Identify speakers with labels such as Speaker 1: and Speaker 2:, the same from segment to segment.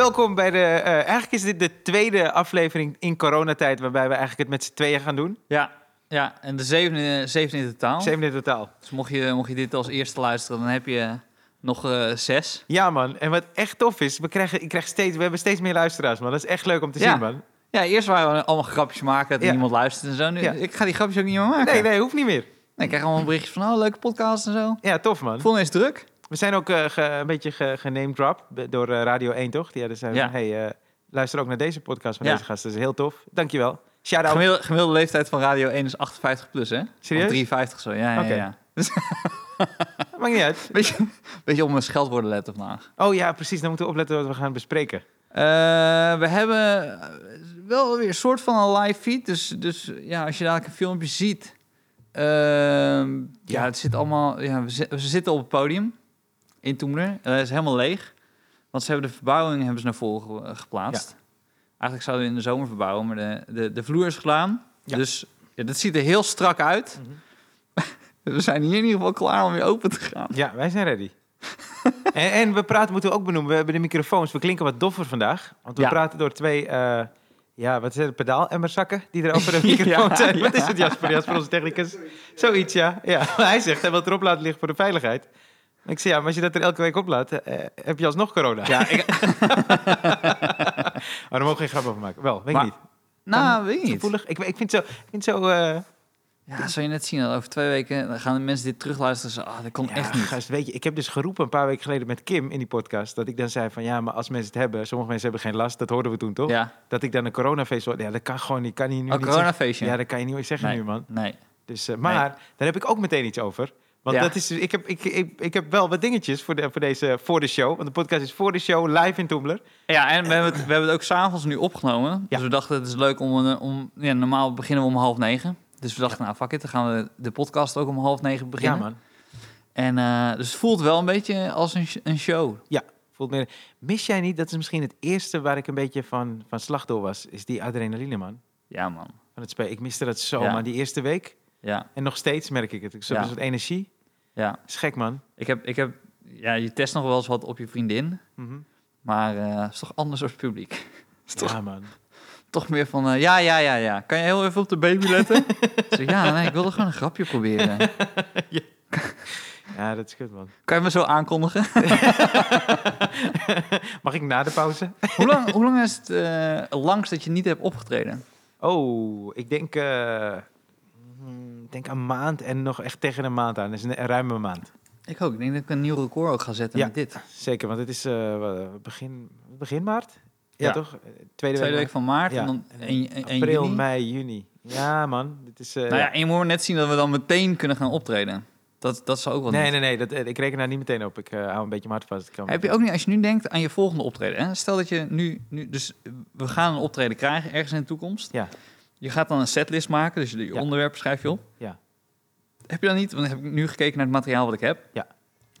Speaker 1: Welkom bij de. eh, eigenlijk is dit de tweede aflevering in coronatijd. waarbij we eigenlijk het met z'n tweeën gaan doen.
Speaker 2: Ja, ja, en de zevende, zevende in totaal.
Speaker 1: Zeven in totaal.
Speaker 2: Dus mocht je, mocht je dit als eerste luisteren, dan heb je nog eh, zes.
Speaker 1: Ja, man. En wat echt tof is, we, krijgen, ik krijg steeds, we hebben steeds meer luisteraars, man. Dat is echt leuk om te
Speaker 2: Ja.
Speaker 1: zien, man.
Speaker 2: Ja, eerst waren we allemaal grapjes maken dat
Speaker 1: Ja.
Speaker 2: niemand luistert en zo. Nu,
Speaker 1: Ja.
Speaker 2: Ik ga die grapjes ook niet meer maken.
Speaker 1: Nee, nee, hoeft niet meer.
Speaker 2: Nee, ik krijg allemaal berichtjes van, oh, leuke podcast en zo.
Speaker 1: Ja, tof, man.
Speaker 2: Volgende is druk.
Speaker 1: We zijn ook eh, ge- een beetje ge- genamedropt door eh, Radio 1, toch? Ja, dus zijn
Speaker 2: Ja.
Speaker 1: van, hey, eh, luister ook naar deze podcast van
Speaker 2: Ja.
Speaker 1: deze gast. Dat is heel tof. Dankjewel. Shout-out.
Speaker 2: Gemiddelde, gemiddelde leeftijd van Radio 1 is 58 plus, hè?
Speaker 1: Serieus?
Speaker 2: Of 53 zo, ja, ja, ja. Dus
Speaker 1: Maakt niet uit.
Speaker 2: beetje, beetje op mijn scheldwoorden letten vandaag.
Speaker 1: Oh ja, precies. Dan moeten we opletten wat we gaan bespreken.
Speaker 2: We hebben wel weer een soort van een live feed. Dus, dus ja, als je dadelijk een filmpje ziet. ehm, ja.
Speaker 1: Ja.
Speaker 2: het zit allemaal. Ja, we, we zitten op het podium in Toemler. Eh, Het is helemaal leeg. Want ze hebben de verbouwing hebben ze naar voren eh, geplaatst. Eigenlijk zouden we in de zomer verbouwen, maar de, de, de vloer is gedaan.
Speaker 1: Ja.
Speaker 2: Dus ja, dat ziet er heel strak uit. We zijn hier in ieder geval klaar om weer open te gaan.
Speaker 1: Ja, wij zijn ready. en, en we praten, moeten we ook benoemen, we hebben de microfoons. We klinken wat doffer vandaag. Want we
Speaker 2: Ja.
Speaker 1: praten door twee, eh, ja, wat is het, pedaalemmerzakken die er over de microfoon
Speaker 2: Ja,
Speaker 1: zijn.
Speaker 2: ja.
Speaker 1: Wat is het, Jasper? Jasper, onze technicus. Zoiets, ja. ja. Maar hij zegt, hij wil het erop laten liggen voor de veiligheid. Ik zeg, ja, maar als je dat er elke week oplaat, eh, heb je alsnog corona.
Speaker 2: Ja, ik,
Speaker 1: Maar daar mogen we geen grap over maken. Wel, weet ik niet.
Speaker 2: nou, weet ik niet.
Speaker 1: Gevoelig. Ik, ik vind het zo, ik vind het zo eh,
Speaker 2: Ja, zou je net zien, dat over twee weken dan gaan de mensen dit terugluisteren. Zo, ah, dat komt
Speaker 1: Ja,
Speaker 2: echt niet.
Speaker 1: Gast, weet je, ik heb dus geroepen een paar weken geleden met Kim in die podcast. Dat ik dan zei van ja, maar als mensen het hebben, sommige mensen hebben geen last, dat hoorden we toen toch?
Speaker 2: Ja,
Speaker 1: Dat ik dan een coronafeest word. Ja, dat kan gewoon niet. Kan hier nu
Speaker 2: een
Speaker 1: niet
Speaker 2: coronafeestje.
Speaker 1: zeggen. Ja, dat kan je niet zeggen
Speaker 2: Nee.
Speaker 1: nu, man.
Speaker 2: Nee.
Speaker 1: Dus, eh, maar daar heb ik ook meteen iets over. Want
Speaker 2: Ja.
Speaker 1: dat is, ik, heb, ik, ik, ik heb wel wat dingetjes voor, de, voor, deze, voor de show. Want de podcast is voor de show live in Toemler.
Speaker 2: Ja, en we hebben het, we hebben het ook s'avonds nu opgenomen.
Speaker 1: Ja.
Speaker 2: Dus we dachten, het is leuk om... een- om ja, normaal beginnen we om half negen. Dus we dachten, nou fuck it, dan gaan we de podcast ook om half negen beginnen.
Speaker 1: Ja, man.
Speaker 2: En eh, dus het voelt wel een beetje als een, een show.
Speaker 1: Voelt meer. Mis jij niet, dat is misschien het eerste waar ik een beetje van, van slag door was, is die adrenaline, man.
Speaker 2: Ja, man.
Speaker 1: Van het spelen. Ik miste dat zo,
Speaker 2: Ja.
Speaker 1: man. Die eerste week.
Speaker 2: Ja,
Speaker 1: En nog steeds merk ik het. Ik heb
Speaker 2: Ja.
Speaker 1: een soort energie.
Speaker 2: Ja.
Speaker 1: is gek, man.
Speaker 2: Ik heb, ik heb... Ja, je test nog wel eens wat op je vriendin.
Speaker 1: Mhm.
Speaker 2: Maar het is toch anders als het publiek. is toch,
Speaker 1: Ja, man.
Speaker 2: toch meer van... eh, ja, ja, ja, ja. Kan je heel even op de baby letten? Zeg, ja, nee, ik wilde gewoon een grapje proberen.
Speaker 1: Ja, dat is goed, man.
Speaker 2: Kan je me zo aankondigen?
Speaker 1: Mag ik na de pauze?
Speaker 2: hoe, lang, hoe lang is het eh, langst dat je niet hebt opgetreden?
Speaker 1: Oh, ik denk, denk een maand en nog echt tegen een maand aan. Dat is een, een ruime maand.
Speaker 2: Ik ook. Ik denk dat ik een nieuw record ook ga zetten
Speaker 1: Ja.
Speaker 2: met dit.
Speaker 1: Zeker, want het is eh, wat, begin, begin maart? Ja,
Speaker 2: Ja.
Speaker 1: toch? Eh, Tweede,
Speaker 2: Tweede week van maart
Speaker 1: Ja.
Speaker 2: en dan
Speaker 1: En
Speaker 2: 1, 1
Speaker 1: April,
Speaker 2: juni.
Speaker 1: mei, juni. Ja, man. Dit is, eh,
Speaker 2: Nou ja, en je moet net zien dat we dan meteen kunnen gaan optreden. Dat, dat zou ook wel
Speaker 1: nee,
Speaker 2: niet.
Speaker 1: nee, nee. Dat, eh, ik reken daar niet meteen op. Ik eh, hou een beetje mijn hart vast. Kan-
Speaker 2: Heb je ook niet, als je nu denkt aan je volgende optreden. Hè? Stel dat je nu, nu, dus we gaan een optreden krijgen ergens in de toekomst.
Speaker 1: Ja.
Speaker 2: Je gaat dan een setlist maken, dus je
Speaker 1: Ja.
Speaker 2: onderwerpen schrijf je op.
Speaker 1: Ja.
Speaker 2: Heb je dan niet, want dan heb ik nu gekeken naar het materiaal wat ik heb.
Speaker 1: Ja.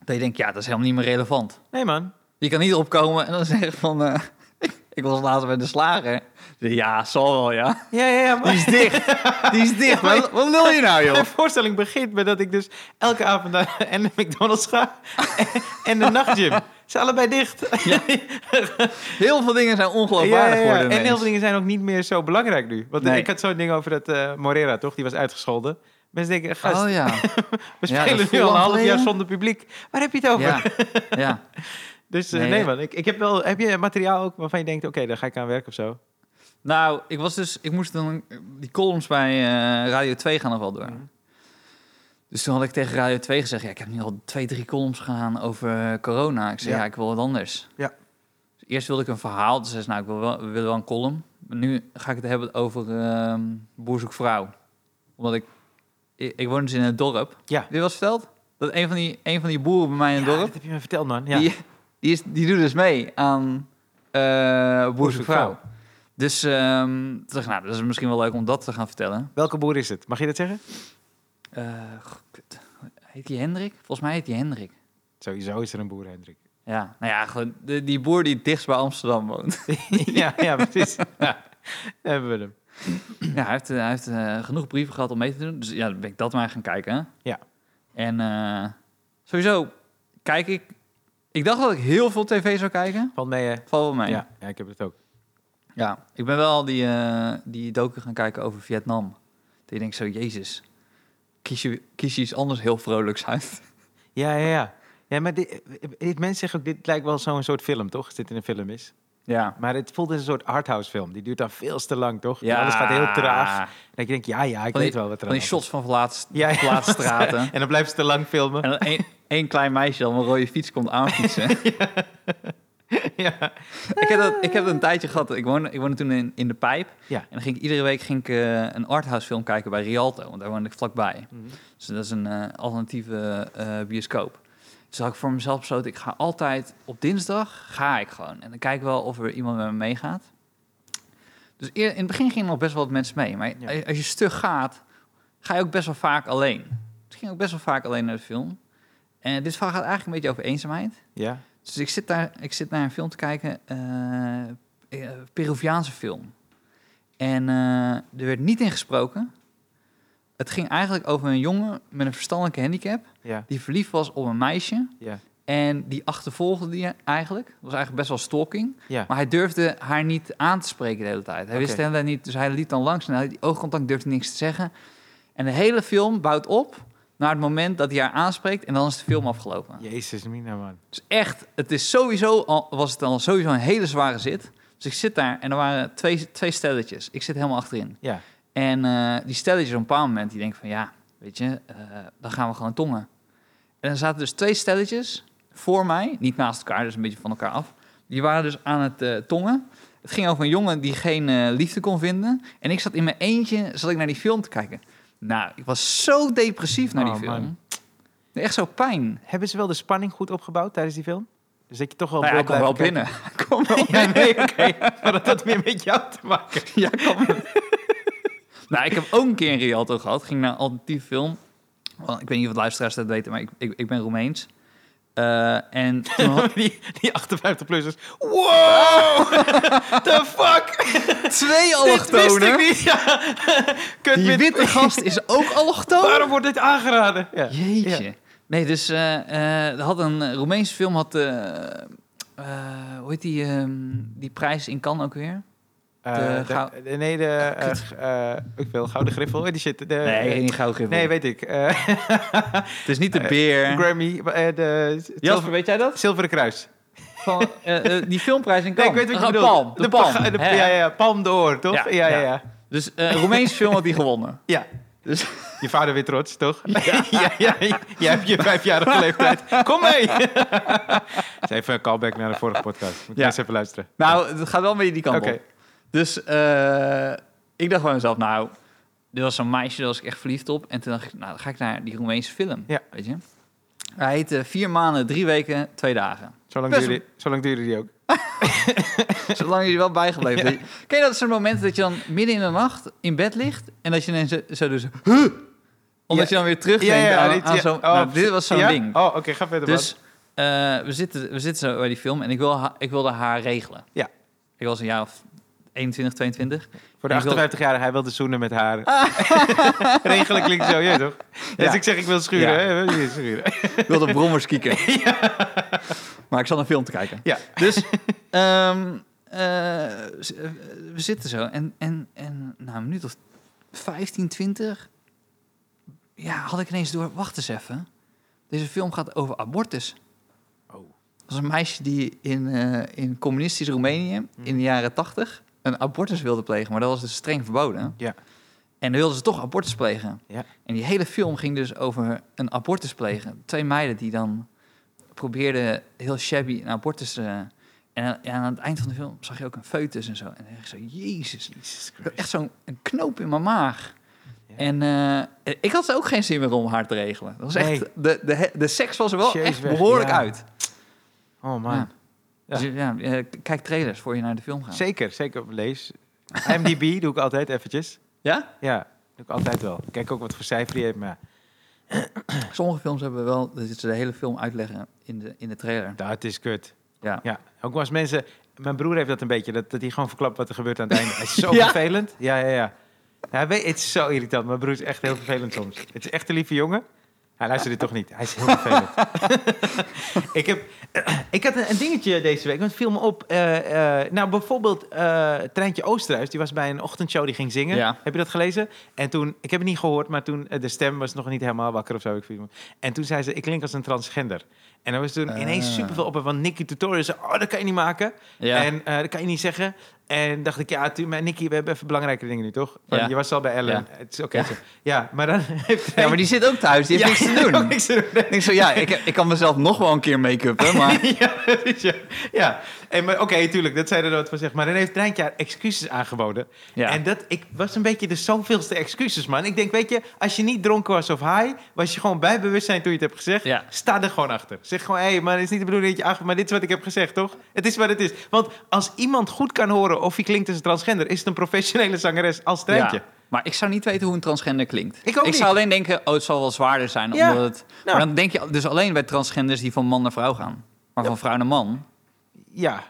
Speaker 2: Dat je denkt, ja, dat is helemaal niet meer relevant.
Speaker 1: Nee, man.
Speaker 2: Je kan niet erop komen en dan zeggen van, eh, ik was laatst bij de slager. Ja, zal wel, ja.
Speaker 1: Ja, ja, ja.
Speaker 2: Die
Speaker 1: Maar
Speaker 2: is dicht. Die is dicht. Wat, wat wil je nou, joh?
Speaker 1: mijn voorstelling begint met dat ik dus elke avond naar en de McDonald's ga en, en de nachtgym. Ze zijn allebei dicht.
Speaker 2: Heel veel dingen zijn ongeloofwaardig
Speaker 1: ja,
Speaker 2: geworden.
Speaker 1: En heel veel dingen zijn ook niet meer zo belangrijk nu. Want
Speaker 2: Nee.
Speaker 1: ik had zo'n ding over dat eh, Morera, toch? Die was uitgescholden. Mensen denken, gast,
Speaker 2: Oh ja.
Speaker 1: we spelen nu al een half jaar zonder publiek. Waar heb je het over?
Speaker 2: Ja.
Speaker 1: Dus eh,
Speaker 2: Nee,
Speaker 1: nee, man. Ik, ik heb wel, heb je materiaal ook waarvan je denkt, oké, daar ga ik aan werken of zo?
Speaker 2: Nou, ik was dus, ik moest dan die columns bij eh, Radio 2 gaan nog wel door.
Speaker 1: Mhm.
Speaker 2: Dus toen had ik tegen Radio 2 gezegd, ja, ik heb nu al twee, drie columns gedaan over corona. Ik zei,
Speaker 1: Ja.
Speaker 2: ja, ik wil wat anders.
Speaker 1: Ja.
Speaker 2: Dus eerst wilde ik een verhaal, dus zei ze, nou, ik wil wel, we willen wel een column. Maar nu ga ik het hebben over ehm boer vrouw. Omdat ik, ik, ik woon dus in een dorp.
Speaker 1: Ja.
Speaker 2: Heb je eens verteld? Dat een van die, een van die boeren bij mij in het
Speaker 1: Ja,
Speaker 2: dorp,
Speaker 1: dat heb je me verteld, man. Ja.
Speaker 2: die, die, is, die doet dus mee aan eh boer vrouw. Dus toen dacht nou, dat is misschien wel leuk om dat te gaan vertellen.
Speaker 1: Welke boer is het? Mag je dat zeggen?
Speaker 2: Eh, kut. heet die Hendrik? Volgens mij heet die Hendrik.
Speaker 1: Sowieso is er een boer, Hendrik.
Speaker 2: Ja, nou ja, gewoon de, die boer die dichtst bij Amsterdam woont.
Speaker 1: ja, ja, precies. Ja, hebben we hem.
Speaker 2: ja, hij heeft, eh, hij heeft eh, genoeg brieven gehad om mee te doen. Dus ja, dan ben ik dat maar gaan kijken. hè.
Speaker 1: Ja.
Speaker 2: En eh, sowieso kijk ik Ik dacht dat ik heel veel tv zou kijken.
Speaker 1: Valt mee, hè?
Speaker 2: Valt wel mee.
Speaker 1: Ja, ja, ik heb het ook.
Speaker 2: Ja, ik ben wel die, eh die docu gaan kijken over Vietnam. Dat je denkt zo, jezus, kies je, kies je iets anders heel vrolijks uit.
Speaker 1: Ja, ja, ja. Ja, maar dit, dit, mensen zeggen ook, dit lijkt wel zo'n soort film, toch? Als dit in een film is.
Speaker 2: Ja.
Speaker 1: Maar het voelt als een soort arthouse film. Die duurt dan veel te lang, toch? Ja. Alles gaat heel traag. En dan denk je, ja, ja, ik
Speaker 2: die-
Speaker 1: weet wel wat er
Speaker 2: Van die
Speaker 1: aan
Speaker 2: shots van verlaat,
Speaker 1: Ja,
Speaker 2: straten.
Speaker 1: En dan blijven ze te lang filmen.
Speaker 2: en één, klein meisje dat een rode fiets komt aanfietsen.
Speaker 1: ja.
Speaker 2: ik, heb dat, ik heb dat een tijdje gehad. Ik woonde, ik woonde toen in, in de Pijp.
Speaker 1: Ja.
Speaker 2: En dan ging ik iedere week ging ik, eh, een arthouse film kijken bij Rialto. Want daar woonde ik vlakbij.
Speaker 1: Mhm.
Speaker 2: Dus dat is een eh, alternatieve eh, bioscoop. Dus had ik voor mezelf besloten, ik ga altijd op dinsdag, ga ik gewoon. En dan kijk ik wel of er iemand met me meegaat. Dus eer- in het begin gingen nog best wel wat mensen mee. Maar
Speaker 1: Ja.
Speaker 2: als je stug gaat, ga je ook best wel vaak alleen. Dus ik ging ook best wel vaak alleen naar de film. En dit verhaal gaat eigenlijk een beetje over eenzaamheid.
Speaker 1: Ja.
Speaker 2: Dus ik zit, daar, ik zit naar een film te kijken, eh, Peruviaanse film. En eh, er werd niet in gesproken. Het ging eigenlijk over een jongen met een verstandelijke handicap...
Speaker 1: Ja.
Speaker 2: die verliefd was op een meisje...
Speaker 1: Ja.
Speaker 2: en die achtervolgde die eigenlijk. Dat was eigenlijk best wel stalking.
Speaker 1: Ja.
Speaker 2: Maar hij durfde haar niet aan te spreken de hele tijd. Hij wist
Speaker 1: Oké.
Speaker 2: de hele tijd niet, dus hij liep dan langs... en hij had die oogcontact, durfde niks te zeggen. En de hele film bouwt op naar het moment dat hij haar aanspreekt... en dan is de film afgelopen.
Speaker 1: Jezus, Mina, man.
Speaker 2: Dus echt, het is sowieso al, was het al sowieso een hele zware zit. Dus ik zit daar en er waren twee, twee stelletjes. Ik zit helemaal achterin.
Speaker 1: Ja.
Speaker 2: En eh, die stelletjes op een bepaald moment, die denken van ja, weet je, eh, dan gaan we gewoon tongen. En er zaten dus twee stelletjes voor mij, niet naast elkaar, dus een beetje van elkaar af. Die waren dus aan het eh, tongen. Het ging over een jongen die geen liefde kon vinden. En ik zat in mijn eentje, zat ik naar die film te kijken. Nou, ik was zo depressief naar die
Speaker 1: Oh,
Speaker 2: film.
Speaker 1: man.
Speaker 2: Echt zo pijn.
Speaker 1: Hebben ze wel de spanning goed opgebouwd tijdens die film? Dus dat je toch wel
Speaker 2: Nou ja, hij
Speaker 1: wil
Speaker 2: kwam wel
Speaker 1: blijven
Speaker 2: binnen. Hij kwam wel
Speaker 1: kijken? Ja, nee, oké. Maar dat had meer met jou te maken.
Speaker 2: Ja, kan. nou, ik heb ook een keer een Rialto gehad. Ging naar een alternatieve film. Ik weet niet of het luisteraars dat weten, maar ik, ik, ik ben Roemeens. Eh, en had
Speaker 1: Die, die 58-plussers. Wow! The fuck?
Speaker 2: twee
Speaker 1: Dit wist ik
Speaker 2: allochtonen.
Speaker 1: Ja.
Speaker 2: Die
Speaker 1: wit-
Speaker 2: witte gast is ook allochtoon.
Speaker 1: Waarom wordt dit aangeraden? Ja.
Speaker 2: Jeetje.
Speaker 1: Ja.
Speaker 2: Nee, dus er had een Roemeense film had... hoe heet die, ehm, die prijs in Cannes ook weer?
Speaker 1: Eh,
Speaker 2: De
Speaker 1: de- de- nee, de... eh, eh, ik wil Gouden Griffel. eh, Die shit. De,
Speaker 2: nee, niet gauw
Speaker 1: Nee, weet ik. Eh,
Speaker 2: Het is niet de
Speaker 1: Eh,
Speaker 2: beer.
Speaker 1: Grammy. eh, de
Speaker 2: Jasper, weet jij dat?
Speaker 1: Zilveren Kruis.
Speaker 2: Van, eh, eh, die filmprijs in
Speaker 1: Nee,
Speaker 2: Cannes.
Speaker 1: ik weet wat je
Speaker 2: Ah,
Speaker 1: bedoelt.
Speaker 2: Palm. De, Palm.
Speaker 1: pa- de-
Speaker 2: Hè?
Speaker 1: ja, ja, ja, Palm d'Or, toch?
Speaker 2: Ja,
Speaker 1: Ja, ja,
Speaker 2: ja. Dus eh, een Roemeense film had die gewonnen.
Speaker 1: Ja.
Speaker 2: Dus
Speaker 1: Je vader weer trots, toch? Ja, ja, ja. Jij hebt je vijfjarige leeftijd. Kom mee! Dat is even een callback naar de vorige podcast. Moet je eens even luisteren.
Speaker 2: Nou, het gaat wel een beetje die kant op. Dus eh, ik dacht bij mezelf, nou, dit was zo'n meisje, daar was ik echt verliefd op. En toen dacht ik, nou, dan ga ik naar die Roemeense film,
Speaker 1: Ja.
Speaker 2: weet je. Hij heette Vier maanden, drie weken, twee dagen.
Speaker 1: Zo lang, duurde, zo lang duurde die ook.
Speaker 2: Zolang je er wel bijgebleven.
Speaker 1: Ja.
Speaker 2: Ken je dat soort momenten dat je dan midden in de nacht in bed ligt... en dat je ineens zo, zo dus... Huh! Omdat
Speaker 1: Ja.
Speaker 2: je dan weer terugdenkt aan,
Speaker 1: dit-
Speaker 2: aan
Speaker 1: ja.
Speaker 2: zo'n...
Speaker 1: Oh,
Speaker 2: nou, dit was zo'n
Speaker 1: ja?
Speaker 2: ding.
Speaker 1: Oh, oké, ga verder.
Speaker 2: Dus eh, we, zitten, we zitten zo bij die film en ik, wil ha- ik wilde haar regelen.
Speaker 1: Ja.
Speaker 2: Ik was een jaar of 21, 22.
Speaker 1: man. Voor de
Speaker 2: ik wil-
Speaker 1: 58-jarige, hij wilde zoenen met haar. Regelijk klinkt zo, je toch? Dus
Speaker 2: Ja.
Speaker 1: ik zeg, ik wil schuren.
Speaker 2: Ja.
Speaker 1: hè? Wil schuren?
Speaker 2: Ik wilde brommers kieken. Maar ik zat een film te kijken.
Speaker 1: Ja.
Speaker 2: Dus ehm, eh, eh, we zitten zo en, en, en na een minuut of 15, 20... Ja, had ik ineens door, wacht eens even. Deze film gaat over abortus.
Speaker 1: Oh.
Speaker 2: Dat was een meisje die in, eh, in communistisch Roemenië in de jaren 80 een abortus wilde plegen. Maar dat was dus streng verboden.
Speaker 1: Ja.
Speaker 2: En dan wilden ze toch abortus plegen.
Speaker 1: Ja.
Speaker 2: En die hele film ging dus over een abortus plegen. Twee meiden die dan probeerden heel shabby een abortus... eh, en aan het eind van de film zag je ook een foetus en zo. En dan ik zo, jezus. Echt zo'n knoop in mijn maag.
Speaker 1: Ja.
Speaker 2: En eh, ik had ook geen zin meer om haar te regelen. Dat was echt,
Speaker 1: Nee.
Speaker 2: de, de, de seks was er wel echt behoorlijk
Speaker 1: ja.
Speaker 2: uit.
Speaker 1: Oh man.
Speaker 2: Ja. Dus ja, eh, kijk trailers voor je naar de film gaat.
Speaker 1: Zeker, zeker. Lees. IMDb doe ik altijd eventjes.
Speaker 2: Ja?
Speaker 1: Ja, doe ik altijd wel. Kijk ook wat voor cijfer die heeft, maar
Speaker 2: Sommige films hebben wel dat ze de hele film uitleggen in de, in de trailer.
Speaker 1: dat is kut.
Speaker 2: Ja.
Speaker 1: Ja, ook als mensen... Mijn broer heeft dat een beetje, dat, dat hij gewoon verklapt wat er gebeurt aan het einde. Het is zo
Speaker 2: Ja.
Speaker 1: vervelend. Ja, ja, ja. ja hij weet, het is zo irritant. Mijn broer is echt heel vervelend soms. Het is echt een lieve jongen. Hij luisterde toch niet. Hij is heel vervelend. ik, heb, ik had een, dingetje deze week. Want het viel me op. eh, eh, nou, bijvoorbeeld eh Treintje Oosterhuis. Die was bij een ochtendshow. Die ging zingen.
Speaker 2: Ja.
Speaker 1: Heb je dat gelezen? En toen, ik heb het niet gehoord. Maar toen, de stem was nog niet helemaal wakker of zo. Ik. En toen zei ze, ik klink als een transgender. En dan was toen ineens
Speaker 2: Ah.
Speaker 1: superveel op. van Nicky Tutorial zei, oh, dat kan je niet maken.
Speaker 2: Ja.
Speaker 1: En eh, dat kan je niet zeggen. En dacht ik, ja, tu- maar Nicky, we hebben even belangrijke dingen nu, toch?
Speaker 2: Ja.
Speaker 1: Je was al bij Ellen.
Speaker 2: Ja.
Speaker 1: Het is oké.
Speaker 2: Ja.
Speaker 1: maar dan heeft
Speaker 2: ja, maar die zit ook thuis. Die heeft niks te doen.
Speaker 1: niks te doen.
Speaker 2: Ik denk zo, ja, ik, ik kan mezelf nog wel een keer make-uppen, maar...
Speaker 1: ja, ja. Ja. En, maar, oké, tuurlijk, dat zei er nooit van zeg. Maar dan heeft haar excuses aangeboden.
Speaker 2: Ja.
Speaker 1: En dat ik was een beetje de zoveelste excuses, man. Ik denk, weet je, als je niet dronken was of high, was je gewoon bij bewustzijn toen je het hebt gezegd.
Speaker 2: Ja.
Speaker 1: Sta er gewoon achter. Zeg gewoon, hé, hey, maar het is niet de bedoeling dat je achter, maar dit is wat ik heb gezegd, toch? Het is wat het is. Want als iemand goed kan horen of hij klinkt als een transgender, is het een professionele zangeres als Treintje.
Speaker 2: Ja, maar ik zou niet weten hoe een transgender klinkt.
Speaker 1: Ik ook niet.
Speaker 2: zou alleen denken, oh, het zal wel zwaarder zijn.
Speaker 1: Ja,
Speaker 2: Omdat het,
Speaker 1: nou.
Speaker 2: Maar dan denk je dus alleen bij transgenders die van man naar vrouw gaan. Maar van vrouw naar man,
Speaker 1: Ja,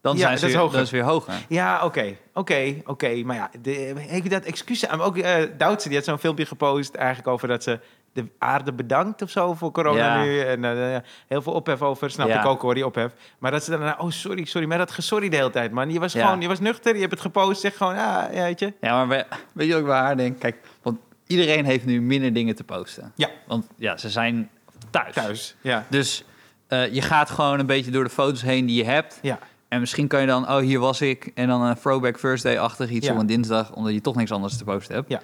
Speaker 2: dan
Speaker 1: Ja,
Speaker 2: zijn
Speaker 1: dat
Speaker 2: ze
Speaker 1: is
Speaker 2: weer,
Speaker 1: hoger.
Speaker 2: dat is weer hoger.
Speaker 1: Ja, oké. Oké, oké. Maar ja, de, heb je dat excuus aan? Ook eh Duitse, die had zo'n filmpje gepost eigenlijk over dat ze de aarde bedankt of zo voor corona
Speaker 2: Ja.
Speaker 1: nu. En eh, heel veel ophef over. Snap
Speaker 2: Ja.
Speaker 1: ik ook hoor, die ophef. Maar dat ze dan, oh sorry, sorry. Maar dat gesorry de hele tijd, man. Je was
Speaker 2: Ja.
Speaker 1: gewoon, je was nuchter, je hebt het gepost. Zeg gewoon, ja, ja, weet je.
Speaker 2: Ja, maar we- weet je ook bij haar denk? Kijk, want iedereen heeft nu minder dingen te posten.
Speaker 1: Ja.
Speaker 2: Want ja, ze zijn thuis.
Speaker 1: Thuis, ja.
Speaker 2: Dus eh, je gaat gewoon een beetje door de foto's heen die je hebt.
Speaker 1: Ja,
Speaker 2: En misschien kan je dan, oh, hier was ik. En dan een throwback Thursday-achtig iets
Speaker 1: Ja.
Speaker 2: op een dinsdag, omdat je toch niks anders te posten hebt.
Speaker 1: Ja.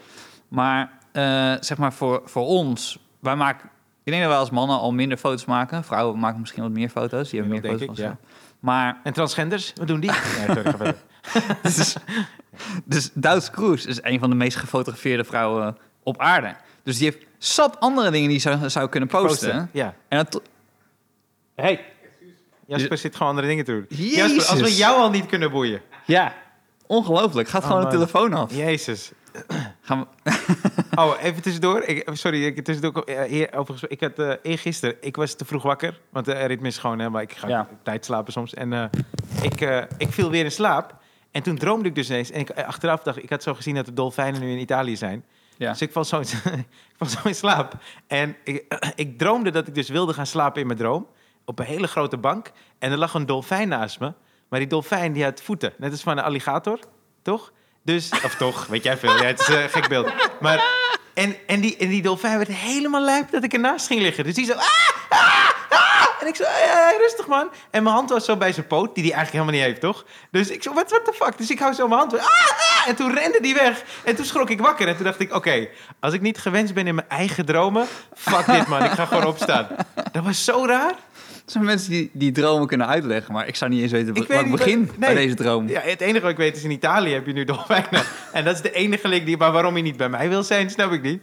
Speaker 2: Maar eh, zeg maar voor, voor ons, wij maken, ik denk dat wij als mannen al minder foto's maken. Vrouwen maken misschien wat meer foto's, die hebben
Speaker 1: Ja,
Speaker 2: meer foto's
Speaker 1: denk
Speaker 2: van
Speaker 1: ik,
Speaker 2: zichzelf. Maar,
Speaker 1: En transgenders, wat doen die? Ja,
Speaker 2: dus, dus Douds Kroes is een van de meest gefotografeerde vrouwen op aarde. Dus die heeft zat andere dingen die zou, zou kunnen posten.
Speaker 1: Posten, Ja.
Speaker 2: En dat,
Speaker 1: Hey. Jasper zit gewoon andere dingen te doen.
Speaker 2: Jezus.
Speaker 1: Jasper, als we jou al niet kunnen boeien.
Speaker 2: ja, ongelooflijk. Gaat
Speaker 1: Oh,
Speaker 2: gewoon de telefoon af.
Speaker 1: Jezus.
Speaker 2: Gaan we,
Speaker 1: Oh, even tussendoor. Ik, sorry, ik, tussendoor, eh, eer- overigens, ik had eh eergisteren, ik was te vroeg wakker, want de ritme is gewoon, hè, maar ik ga
Speaker 2: Ja.
Speaker 1: tijd slapen soms. En eh, ik, eh, ik viel weer in slaap. En toen droomde ik dus eens, en ik, achteraf dacht ik, ik had zo gezien dat de dolfijnen nu in Italië zijn.
Speaker 2: ja.
Speaker 1: Dus ik val zo in, ik val zo in slaap. En ik, ik droomde dat ik dus wilde gaan slapen in mijn droom, op een hele grote bank. En er lag een dolfijn naast me. Maar die dolfijn die had voeten, net als van een alligator, toch? Dus, of toch, weet jij veel. Ja, het is een gek beeld. Maar, en, en, die, en die dolfijn werd helemaal lijp dat ik ernaast ging liggen. Dus die zo... Ah, ah, ah. En ik zo, rustig man. En mijn hand was zo bij zijn poot, die hij eigenlijk helemaal niet heeft, toch? Dus ik zo, what, what the fuck? Dus ik hou zo mijn hand... Ah. En toen rende die weg. En toen schrok ik wakker. En toen dacht ik, oké, als ik niet gewenst ben in mijn eigen dromen... Fuck dit man, ik ga gewoon opstaan. Dat was zo raar.
Speaker 2: Er zijn mensen die, die dromen kunnen uitleggen, maar ik zou niet eens weten
Speaker 1: Ik weet
Speaker 2: ik begin
Speaker 1: wat-
Speaker 2: bij
Speaker 1: nee.
Speaker 2: deze droom.
Speaker 1: Ja, het enige wat ik weet is in Italië heb je nu dolfijnen. en dat is de enige link die... Maar waarom hij niet bij mij wil zijn, snap ik niet.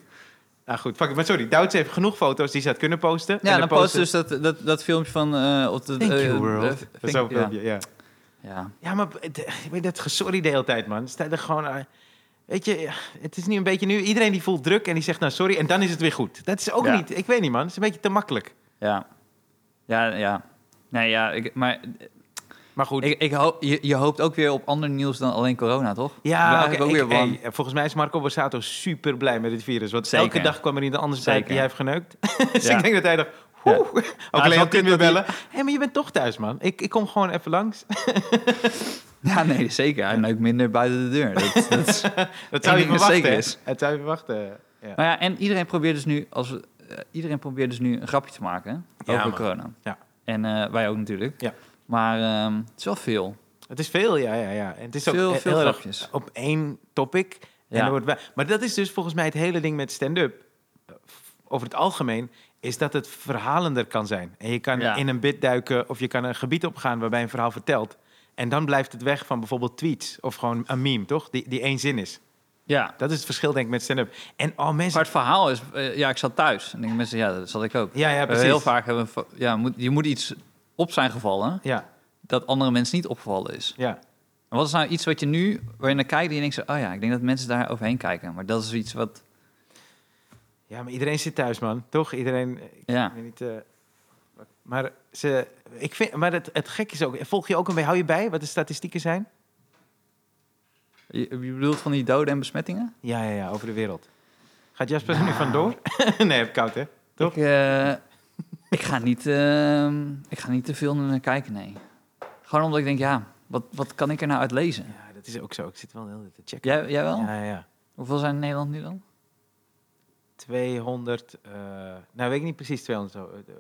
Speaker 1: Nou goed, fuck it. Maar sorry, Douds heeft genoeg foto's die ze had kunnen posten.
Speaker 2: Ja,
Speaker 1: En
Speaker 2: dan
Speaker 1: de
Speaker 2: post dus dat, dat, dat filmpje van... eh op de,
Speaker 1: Thank
Speaker 2: eh,
Speaker 1: you, world.
Speaker 2: eh, thank- ja.
Speaker 1: filmpje, ja.
Speaker 2: Ja.
Speaker 1: Ja, maar ik weet dat gesorry de hele tijd, man. Sta er gewoon... eh, weet je, het is nu een beetje nu... Iedereen die voelt druk en die zegt nou sorry en dan is het weer goed. Dat is ook
Speaker 2: Ja.
Speaker 1: niet... Ik weet niet, man. Het is een beetje te makkelijk.
Speaker 2: Ja. Ja, ja. Nee, ja, ik, maar
Speaker 1: Maar goed.
Speaker 2: ik, ik hoop, je, je hoopt ook weer op ander nieuws dan alleen corona, toch
Speaker 1: ja,
Speaker 2: ook
Speaker 1: ik-
Speaker 2: weer bang.
Speaker 1: hey, volgens mij is Marco Borsato super blij met het virus. Want
Speaker 2: Zeker.
Speaker 1: elke dag kwam er iemand anders bij die hij heeft geneukt. dus
Speaker 2: Ja.
Speaker 1: ik denk dat hij dacht...
Speaker 2: Ja.
Speaker 1: Ook
Speaker 2: is
Speaker 1: alleen
Speaker 2: dat hij-
Speaker 1: bellen. Hé, maar je bent toch thuis, man. Ik, ik kom gewoon even langs.
Speaker 2: Ja, nee, zeker. Hij neukt minder buiten de deur. Dat, dat
Speaker 1: zou je verwachten. Dat zou je verwachten. Ja.
Speaker 2: Nou ja, en iedereen probeert dus nu, als we, iedereen probeert dus nu een grapje te maken
Speaker 1: Ja,
Speaker 2: over
Speaker 1: man.
Speaker 2: corona.
Speaker 1: Ja.
Speaker 2: En eh, wij ook natuurlijk.
Speaker 1: Ja.
Speaker 2: Maar ehm, het is wel veel.
Speaker 1: Het is veel, ja, ja, ja. En het is ook
Speaker 2: Veel,
Speaker 1: he-
Speaker 2: veel
Speaker 1: heel erg
Speaker 2: grapjes.
Speaker 1: op één topic. En
Speaker 2: Ja.
Speaker 1: wordt maar dat is dus volgens mij het hele ding met stand-up. eh, Over het algemeen is dat het verhalender kan zijn. En je kan
Speaker 2: Ja.
Speaker 1: in een bit duiken of je kan een gebied opgaan waarbij een verhaal vertelt. En dan blijft het weg van bijvoorbeeld tweets of gewoon een meme, toch? Die, die één zin is.
Speaker 2: Ja.
Speaker 1: Dat is het verschil denk ik met stand-up. En oh
Speaker 2: Maar
Speaker 1: mensen...
Speaker 2: het verhaal is, eh, ja, ik zat thuis. En denken mensen, ja, dat zat ik ook.
Speaker 1: Ja, ja,
Speaker 2: Eh,
Speaker 1: precies.
Speaker 2: heel vaak hebben ja, moet, je moet iets op zijn gevallen
Speaker 1: Ja,
Speaker 2: dat andere mensen niet opgevallen is.
Speaker 1: ja.
Speaker 2: En wat is nou iets wat je nu, waar je naar kijkt en je denkt, zo, oh ja, ik denk dat mensen daar overheen kijken. Maar dat is iets wat,
Speaker 1: Ja, maar iedereen zit thuis, man. Toch? Iedereen...
Speaker 2: ja.
Speaker 1: Ik weet niet, eh, maar ze, ik vind, maar het, het gek is ook, volg je ook een beetje, hou je bij wat de statistieken zijn?
Speaker 2: Je, je bedoelt van die doden en besmettingen?
Speaker 1: Ja, ja, ja, over de wereld. Gaat Jasper er nu vandoor? nee, heb koud, hè? Toch?
Speaker 2: Ik, eh, ik, ga niet, ehm, ik ga niet te veel naar kijken, nee. Gewoon omdat ik denk, ja, wat, wat kan ik er nou uit lezen?
Speaker 1: Ja, dat is ook zo. Ik zit wel heel tijd te checken.
Speaker 2: Jij, jij wel?
Speaker 1: Ja, ja, ja.
Speaker 2: Hoeveel zijn in Nederland nu dan?
Speaker 1: 200, eh, nou weet ik niet precies 200 zo. eh,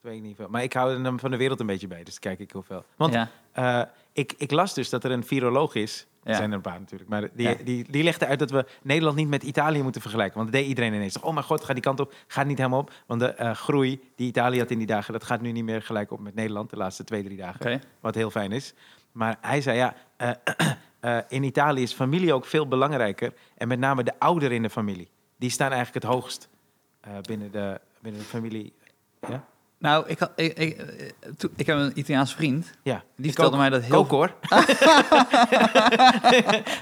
Speaker 1: weet ik niet veel. Maar ik hou er dan van de wereld een beetje bij, dus kijk ik hoeveel. Want
Speaker 2: ja.
Speaker 1: eh, ik, ik las dus dat er een viroloog is. Er
Speaker 2: Ja.
Speaker 1: zijn er een paar natuurlijk. Maar die,
Speaker 2: Ja.
Speaker 1: die, die legde uit dat we Nederland niet met Italië moeten vergelijken. Want dat deed iedereen ineens. Oh mijn god, gaat die kant op. Gaat niet helemaal op. Want de eh, groei die Italië had in die dagen... dat gaat nu niet meer gelijk op met Nederland de laatste twee, drie dagen. Wat heel fijn is. Maar hij zei ja, eh, in Italië is familie ook veel belangrijker. En met name de ouderen in de familie. Die staan eigenlijk het hoogst binnen, de, binnen de familie. Ja,
Speaker 2: Nou, ik, had, ik, ik, ik heb een Italiaanse vriend.
Speaker 1: ja.
Speaker 2: Die vertelde mij dat heel...
Speaker 1: Kook hoor.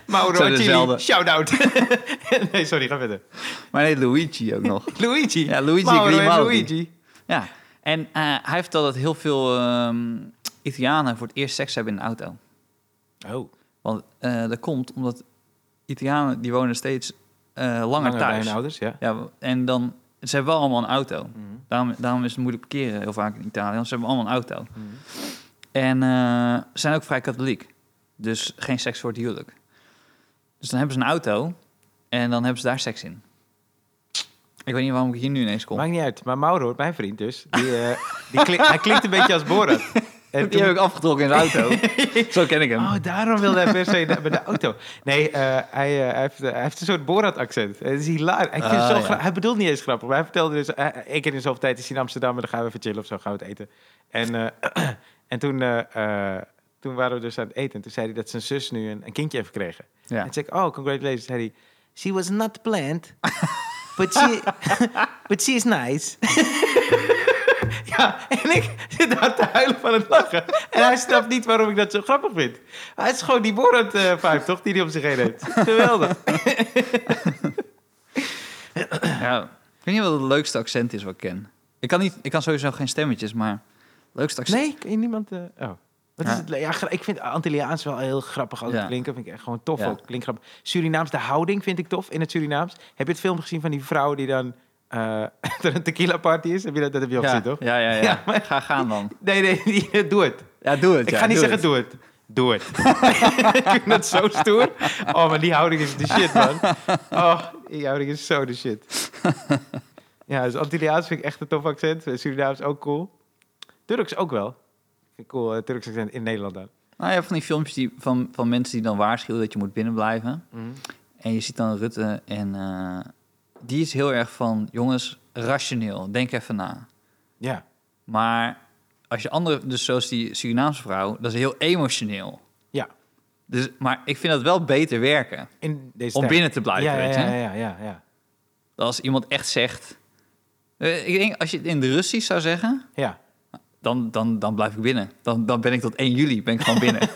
Speaker 1: Mauro Chili, shout-out. nee, sorry, ga verder.
Speaker 2: Maar nee, Luigi ook nog.
Speaker 1: Luigi.
Speaker 2: Ja, Luigi
Speaker 1: Mauro
Speaker 2: Grimaldi.
Speaker 1: Luigi.
Speaker 2: Ja, en eh, hij vertelde dat heel veel ehm, Italianen voor het eerst seks hebben in de auto.
Speaker 1: Oh,
Speaker 2: Want eh, dat komt omdat Italianen die wonen steeds eh, langer,
Speaker 1: langer bij
Speaker 2: thuis.
Speaker 1: hun ouders, ja.
Speaker 2: Ja, en dan, ze hebben wel allemaal een auto.
Speaker 1: Mhm.
Speaker 2: Daarom, daarom is het moeilijk parkeren heel vaak in Italië, want ze hebben allemaal een auto.
Speaker 1: Mhm.
Speaker 2: En eh, ze zijn ook vrij katholiek. Dus geen seks voor het huwelijk. Dus dan hebben ze een auto en dan hebben ze daar seks in. Ik weet niet waarom ik hier nu ineens kom.
Speaker 1: Maakt niet uit. Maar Mauro, mijn vriend dus, die, eh, die klink- hij klinkt een beetje als Borat. En
Speaker 2: Die
Speaker 1: toen-
Speaker 2: heb ik afgetrokken in zijn auto. Zo ken ik hem.
Speaker 1: Oh, daarom wilde hij per se de- bij de auto. Nee, eh, hij, eh, hij, heeft, hij heeft een soort Borat-accent. Het is hilarisch. Het
Speaker 2: Ah,
Speaker 1: zo
Speaker 2: ja.
Speaker 1: gra- Hij bedoelt niet eens grappig. Maar hij vertelde dus... eh, één keer in zoveel tijd is hij in Amsterdam... en dan gaan we even chillen of zo. Gaan we het eten. En, eh, en toen, eh, eh, toen waren we dus aan het eten. En toen zei hij dat zijn zus nu een, een kindje heeft gekregen.
Speaker 2: Ja.
Speaker 1: En toen zei ik... Oh, congratulations. Zei hij... She was not planned. But she, but she is nice. ja, en ik zit daar te huilen van het lachen. En hij snapt niet waarom ik dat zo grappig vind. Hij is gewoon die Borat eh vibe, toch? Die hij om zich heen heeft. Geweldig.
Speaker 2: Ja, ik weet niet wat het leukste accent is wat ik ken. Ik kan, niet, ik kan sowieso geen stemmetjes, maar het leukste accent...
Speaker 1: Nee, kan je niemand... eh, oh. Wat is
Speaker 2: Ja.
Speaker 1: het? Ja, ik vind Antilliaans wel heel grappig altijd
Speaker 2: Ja.
Speaker 1: klinken. Vind ik echt gewoon tof
Speaker 2: Ja.
Speaker 1: ook. Klinkt grappig. Surinaams, de houding vind ik tof in het Surinaams. Heb je het film gezien van die vrouw die dan... eh er een tequila party is? Heb je dat, dat heb je al
Speaker 2: ja,
Speaker 1: gezien, toch?
Speaker 2: ja, ja, ja.
Speaker 1: Ja, maar-
Speaker 2: Ga gaan dan.
Speaker 1: Nee, nee, die- doe het.
Speaker 2: Ja, doe het.
Speaker 1: Ik
Speaker 2: ja,
Speaker 1: ga niet
Speaker 2: doe
Speaker 1: zeggen
Speaker 2: het.
Speaker 1: doe het. Doe het. ik vind dat zo stoer. Oh, maar die houding is de shit, man. Oh, die houding is zo de shit. Ja, dus Antilliaans vind ik echt een tof accent. Surinaams ook cool. Turks ook wel. Cool, eh, Turks accent in Nederland dan.
Speaker 2: Nou, je hebt van die filmpjes die, van, van mensen die dan waarschuwen dat je moet binnenblijven. En je ziet dan Rutte en eh, die is heel erg van, jongens, rationeel, denk even na.
Speaker 1: Ja.
Speaker 2: Maar als je andere, dus zoals die Surinaamse vrouw, dat is heel emotioneel.
Speaker 1: Ja.
Speaker 2: Dus, maar ik vind dat wel beter werken
Speaker 1: In deze
Speaker 2: om
Speaker 1: tijd.
Speaker 2: binnen te blijven,
Speaker 1: ja, ja,
Speaker 2: weet
Speaker 1: ja,
Speaker 2: je.
Speaker 1: ja, ja, ja.
Speaker 2: Als iemand echt zegt... Eh, ik denk, als je het in de Russisch zou zeggen,
Speaker 1: Ja.
Speaker 2: Dan, dan, dan blijf ik binnen. Dan, dan ben ik tot 1 juli, ben ik gewoon binnen.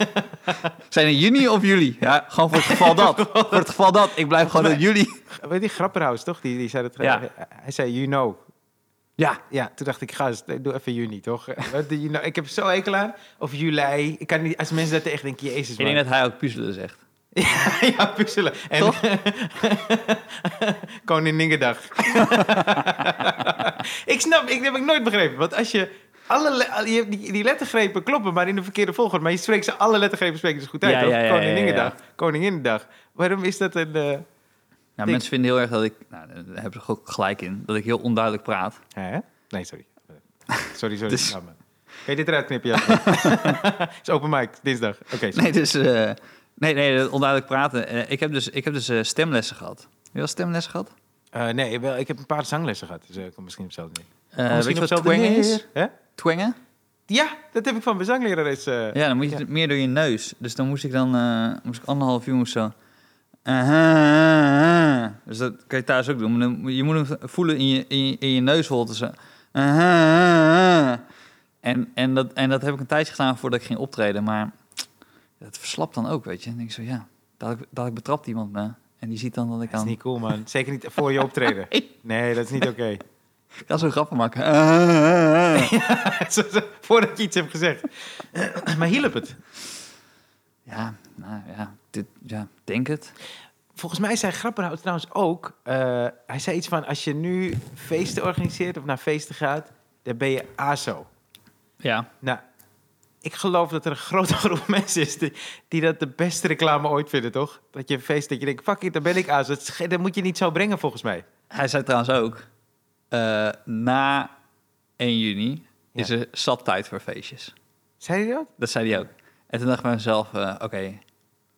Speaker 2: Zijn het juni of juli? Ja, gewoon voor het geval dat. voor het geval dat. Ik blijf gewoon tot juli.
Speaker 1: Weet je, Grapperhaus, toch? Die, die zei dat.
Speaker 2: Ja.
Speaker 1: Hij zei, you know.
Speaker 2: Ja,
Speaker 1: Ja, toen dacht ik, ga eens, doe even juni, toch? You know, ik heb zo hekel aan. Of juli. Ik kan niet, als mensen dat tegen denken, jezus,
Speaker 2: ik
Speaker 1: man.
Speaker 2: denk dat hij ook puzzelen zegt.
Speaker 1: Ja, ja, puzzelen. En
Speaker 2: Toch?
Speaker 1: Koninginnedag. ik snap, ik dat heb ik nooit begrepen. Want als je alle le- die, die lettergrepen kloppen, maar in de verkeerde volgorde. Maar je spreekt ze alle lettergrepen spreken ze goed uit,
Speaker 2: Ja, ja, ja.
Speaker 1: Koninginnedag. Koninginnedag. Waarom is dat een... eh,
Speaker 2: Nou, mensen vinden heel erg dat ik... Nou, daar hebben ze ook gelijk in. Dat ik heel onduidelijk praat.
Speaker 1: Hè? Nee, sorry. Sorry, sorry.
Speaker 2: Dus-.
Speaker 1: Kan je dit eruit knippen? Het is open mic, dinsdag. Oké, sorry.
Speaker 2: Nee, dus... eh, nee, nee, onduidelijk praten. Eh, ik heb dus, ik heb dus stemlessen gehad. Heb je wel stemlessen gehad?
Speaker 1: Eh, nee, wel, ik heb een paar zanglessen gehad. Dus ik kom misschien op hetzelfde neer.
Speaker 2: Eh,
Speaker 1: Of
Speaker 2: weet je wat is?
Speaker 1: Hè?
Speaker 2: Twangen?
Speaker 1: Ja, dat heb ik van mijn zanglerares. eh
Speaker 2: Ja, dan moet je het meer door je neus. Dus dan moest ik dan eh, moest ik anderhalf uur moest zo. Aha, Dus dat kan je thuis ook doen. Dan, je moet hem voelen in je, in je, in je neusholte. Zo. Aha. En, en, dat, en dat heb ik een tijdje gedaan voordat ik ging optreden. Maar het verslapt dan ook, weet je. En denk ik zo, ja, dadelijk, dadelijk betrapt iemand me. En die ziet dan dat ik
Speaker 1: Dat is niet cool, man. Zeker niet voor je optreden. Nee, dat is niet oké.
Speaker 2: Ik kan zo grappen maken.
Speaker 1: Voordat je iets hebt gezegd. maar hielp het?
Speaker 2: Ja, nou ja, dit, ja, denk het.
Speaker 1: volgens mij zei Grapperhaus trouwens ook... eh, hij zei iets van, als je nu feesten organiseert of naar feesten gaat... dan ben je ASO.
Speaker 2: Ja.
Speaker 1: Nou, ik geloof dat er een grote groep mensen is die, die dat de beste reclame ooit vinden, toch? Dat je een feest, dat je denkt, fuck it, dan ben ik ge- dat moet je niet zo brengen, volgens mij.
Speaker 2: Hij zei trouwens ook, eh, na 1 juni is er zat tijd voor feestjes.
Speaker 1: Zei hij dat?
Speaker 2: Dat zei hij ook. En toen dacht ik bij mezelf, eh, oké,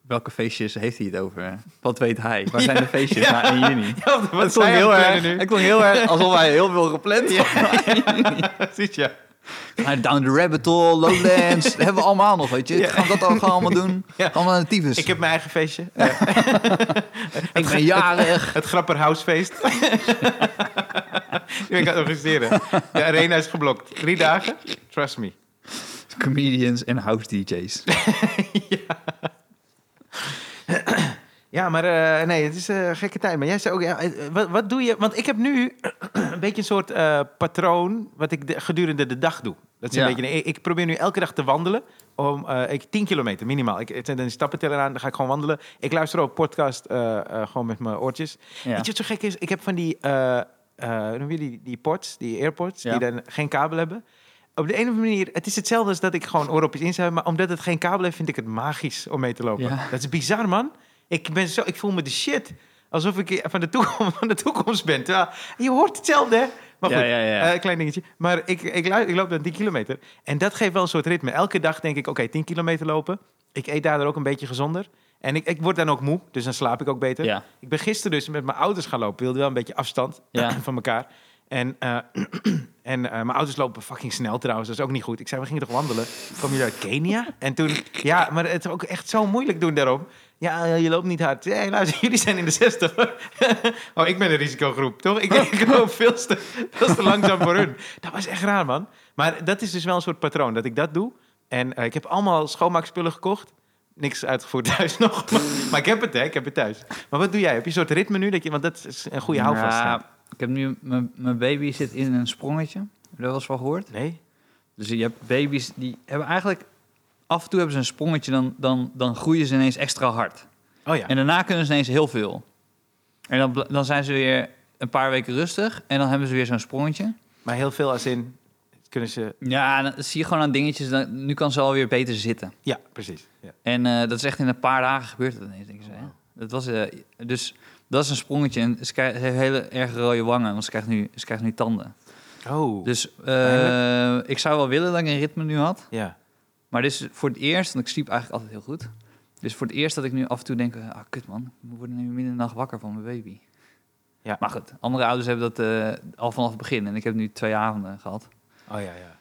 Speaker 2: welke feestjes heeft hij het over? Wat weet hij? Waar zijn de feestjes na 1 juni?
Speaker 1: Wat
Speaker 2: Het klonk, heel
Speaker 1: het
Speaker 2: erg, het klonk heel erg alsof hij heel veel gepland had.
Speaker 1: Ja.
Speaker 2: Maar Down the Rabbit Hole, Lowlands, dat hebben we allemaal nog, weet je.
Speaker 1: Ja.
Speaker 2: Gaan we dat ook gewoon allemaal doen?
Speaker 1: Ja.
Speaker 2: Allemaal tyfus.
Speaker 1: Ik heb mijn eigen feestje.
Speaker 2: Ik ben jarig.
Speaker 1: Het Grapperhausfeest. Ik aan het organiseren. De arena is geblokt. Drie dagen. Trust me.
Speaker 2: Comedians en house DJ's.
Speaker 1: Ja, maar eh, nee, het is een gekke tijd. Maar jij zei ook, ja, eh, wat, wat doe je? Want ik heb nu een beetje een soort eh, patroon wat ik de- gedurende de dag doe. Dat is een
Speaker 2: Ja.
Speaker 1: beetje, ik, ik probeer nu elke dag te wandelen. Om, eh, ik, 10 kilometer minimaal. Ik zet een stappenteller aan, dan ga ik gewoon wandelen. Ik luister ook podcast eh, eh, gewoon met mijn oortjes.
Speaker 2: Ja.
Speaker 1: Weet je wat zo gek is? Ik heb van die, eh eh, noem je die, die ports, die airports,
Speaker 2: Ja.
Speaker 1: die dan geen kabel hebben. Op de ene manier, het is hetzelfde als dat ik gewoon oordopjes in zou hebben, maar omdat het geen kabel heeft, vind ik het magisch om mee te lopen.
Speaker 2: Ja.
Speaker 1: Dat is bizar, man. Ik, ben zo, ik voel me de shit. Alsof ik van de toekomst, van de toekomst ben. Terwijl, je hoort hetzelfde, hè? Maar goed,
Speaker 2: Ja, ja, ja.
Speaker 1: eh, klein dingetje. Maar ik, ik, ik loop dan 10 kilometer. En dat geeft wel een soort ritme. Elke dag denk ik, oké, 10 kilometer lopen. Ik eet daardoor ook een beetje gezonder. En ik, ik word dan ook moe, dus dan slaap ik ook beter.
Speaker 2: Ja.
Speaker 1: Ik ben gisteren dus met mijn ouders gaan lopen. Wilde wel een beetje afstand
Speaker 2: Ja.
Speaker 1: van elkaar. En, eh, en eh, mijn ouders lopen fucking snel trouwens. Dat is ook niet goed. Ik zei, we gingen toch wandelen? Kom je uit Kenia? En toen, ja, maar het is ook echt zo moeilijk doen daarom. Ja, je loopt niet hard. Hey, luister, jullie zijn in de 60. oh, ik ben een risicogroep, toch? Ik, ik loop veel te, veel te langzaam voor hun. Dat was echt raar, man. Maar dat is dus wel een soort patroon, dat ik dat doe. En eh, ik heb allemaal schoonmaakspullen gekocht. Niks uitgevoerd thuis nog. Maar, maar ik heb het, hè. Ik heb het thuis. Maar wat doe jij? Heb je een soort ritme nu? Dat je, want dat is een goede houvast. hè?
Speaker 2: Ja, ik heb nu, mijn baby zit in een sprongetje. Heb je wel eens van gehoord?
Speaker 1: Nee?
Speaker 2: Dus je hebt baby's die hebben eigenlijk... Af en toe hebben ze een sprongetje, dan, dan, dan groeien ze ineens extra hard.
Speaker 1: Oh ja.
Speaker 2: En daarna kunnen ze ineens heel veel. En dan, dan zijn ze weer een paar weken rustig. En dan hebben ze weer zo'n sprongetje.
Speaker 1: Maar heel veel als in... Kunnen ze...
Speaker 2: Ja, dan zie je gewoon aan dingetjes. Dan, nu kan ze alweer beter zitten.
Speaker 1: Ja, precies. Ja.
Speaker 2: En eh, dat is echt in een paar dagen gebeurd. Dat ineens, denk ik zo, hè. Dat was, eh, dus dat is een sprongetje. En ze, krijgt, ze heeft hele erg rode wangen, want ze krijgt nu, ze krijgt nu tanden.
Speaker 1: Oh.
Speaker 2: Dus eh, ik zou wel willen dat ik een ritme nu had.
Speaker 1: Ja.
Speaker 2: Maar dit is voor het eerst, want ik sliep eigenlijk altijd heel goed. Dus voor het eerst dat ik nu af en toe denk, ah kut man, ik word nu midden in de nacht wakker van mijn baby.
Speaker 1: Ja.
Speaker 2: Maar goed, andere ouders hebben dat al vanaf het begin. En ik heb nu twee avonden gehad.
Speaker 1: Oh ja, ja.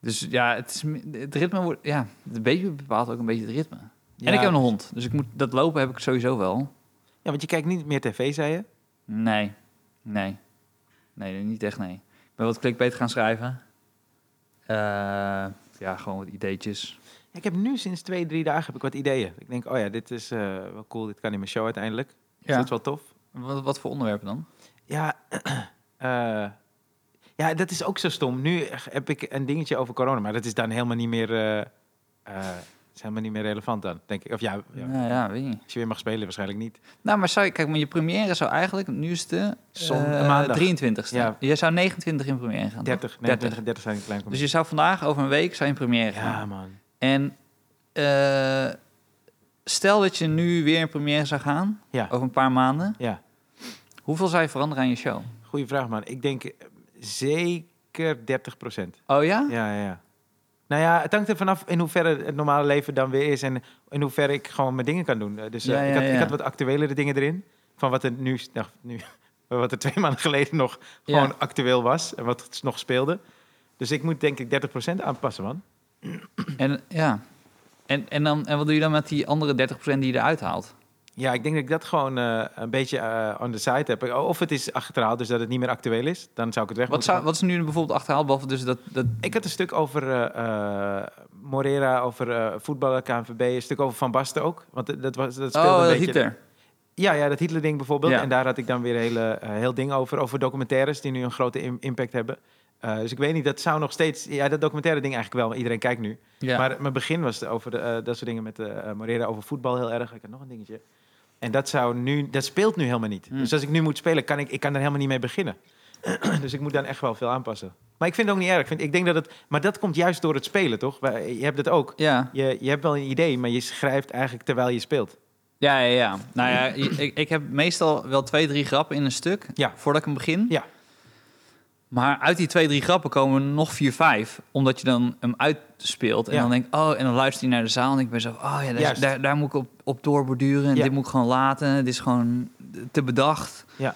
Speaker 2: Dus ja, het, is, het ritme wordt, ja, de baby bepaalt ook een beetje het ritme.
Speaker 1: Ja,
Speaker 2: en ik heb een hond, dus ik moet, dat lopen heb ik sowieso wel.
Speaker 1: Ja, want je kijkt niet meer tv, zei je?
Speaker 2: Nee, nee. Nee, niet echt nee. Ik ben wat clickbait gaan schrijven. Eh, ja, gewoon wat ideetjes.
Speaker 1: Ik heb nu sinds twee, drie dagen heb ik wat ideeën. Ik denk, oh ja, dit is eh, wel cool. Dit kan in mijn show uiteindelijk. Dus
Speaker 2: Ja.
Speaker 1: dat is wel tof.
Speaker 2: Wat, wat voor onderwerpen dan?
Speaker 1: Ja, eh, ja, dat is ook zo stom. Nu heb ik een dingetje over corona, maar dat is dan helemaal niet meer, eh, is helemaal niet meer relevant dan, denk ik. Of ja, ja,
Speaker 2: Nou ja, weet je niet.
Speaker 1: als je weer mag spelen, waarschijnlijk niet.
Speaker 2: Nou, maar zou je, kijk, maar je première zou eigenlijk, nu is de
Speaker 1: Zon-
Speaker 2: eh,
Speaker 1: maandag.
Speaker 2: 23ste.
Speaker 1: Ja.
Speaker 2: Je zou 29 in première gaan. toch?
Speaker 1: 30, 29, 30 zijn een klein
Speaker 2: Dus je zou vandaag over een week zou je in première gaan.
Speaker 1: Ja, man.
Speaker 2: En stel dat je nu weer in première zou gaan,
Speaker 1: Ja,
Speaker 2: over een paar maanden.
Speaker 1: ja.
Speaker 2: Hoeveel zou je veranderen aan je show?
Speaker 1: Goeie vraag, man. Ik denk zeker 30 procent.
Speaker 2: Oh ja?
Speaker 1: Ja, ja, ja. Nou ja, het hangt er vanaf in hoeverre het normale leven dan weer is en in hoeverre ik gewoon mijn dingen kan doen. Eh, Dus eh,
Speaker 2: Ja, ja,
Speaker 1: ik, had, ik had wat actuelere dingen erin. Van wat er nu, nou, nu wat er twee maanden geleden nog gewoon actueel was en wat nog speelde. Dus ik moet denk ik 30% aanpassen, man.
Speaker 2: En, ja. En, en, dan, en wat doe je dan met die andere 30% die je eruit haalt?
Speaker 1: Ja, ik denk dat ik dat gewoon eh, een beetje eh on the side heb. Of het is achterhaald, dus dat het niet meer actueel is. Dan zou ik het weg
Speaker 2: Wat, zou, wat is nu bijvoorbeeld achterhaald? Behalve dus dat, dat
Speaker 1: Ik had een stuk over eh, Morera, over voetballen, KNVB. Een stuk over Van Basten ook. Want dat, was, dat speelde
Speaker 2: oh,
Speaker 1: een
Speaker 2: dat
Speaker 1: beetje...
Speaker 2: Hitler.
Speaker 1: Ja, ja, dat Hitler-ding bijvoorbeeld.
Speaker 2: Ja.
Speaker 1: En daar had ik dan weer een hele, heel ding over. Over documentaires die nu een grote im- impact hebben. Dus ik weet niet, dat zou nog steeds... Ja, dat documentaire ding eigenlijk wel. want Iedereen kijkt nu.
Speaker 2: Ja.
Speaker 1: Maar mijn begin was over de, dat soort dingen met eh Morera over voetbal heel erg. Ik had nog een dingetje. En dat, zou nu, dat speelt nu helemaal niet.
Speaker 2: Hmm.
Speaker 1: Dus als ik nu moet spelen, kan ik, ik kan er helemaal niet mee beginnen. dus ik moet dan echt wel veel aanpassen. Maar ik vind het ook niet erg. Ik, vind, ik denk dat het, maar dat komt juist door het spelen, toch? Je hebt het ook.
Speaker 2: Ja,
Speaker 1: Je, je hebt wel een idee, maar je schrijft eigenlijk terwijl je speelt.
Speaker 2: ja, ja. ja. Nou ja, ik, ik heb meestal wel twee, drie grappen in een stuk
Speaker 1: Ja.
Speaker 2: voordat ik hem begin.
Speaker 1: Ja.
Speaker 2: Maar uit die twee, drie grappen komen nog vier, vijf. Omdat je dan hem uitspeelt. En
Speaker 1: Ja.
Speaker 2: dan denk ik, oh, en dan luister je naar de zaal. En ik ben zo, oh ja, daar, daar, daar moet ik op, op doorborduren. En
Speaker 1: Ja.
Speaker 2: dit moet ik gewoon laten. Dit is gewoon te bedacht.
Speaker 1: Ja.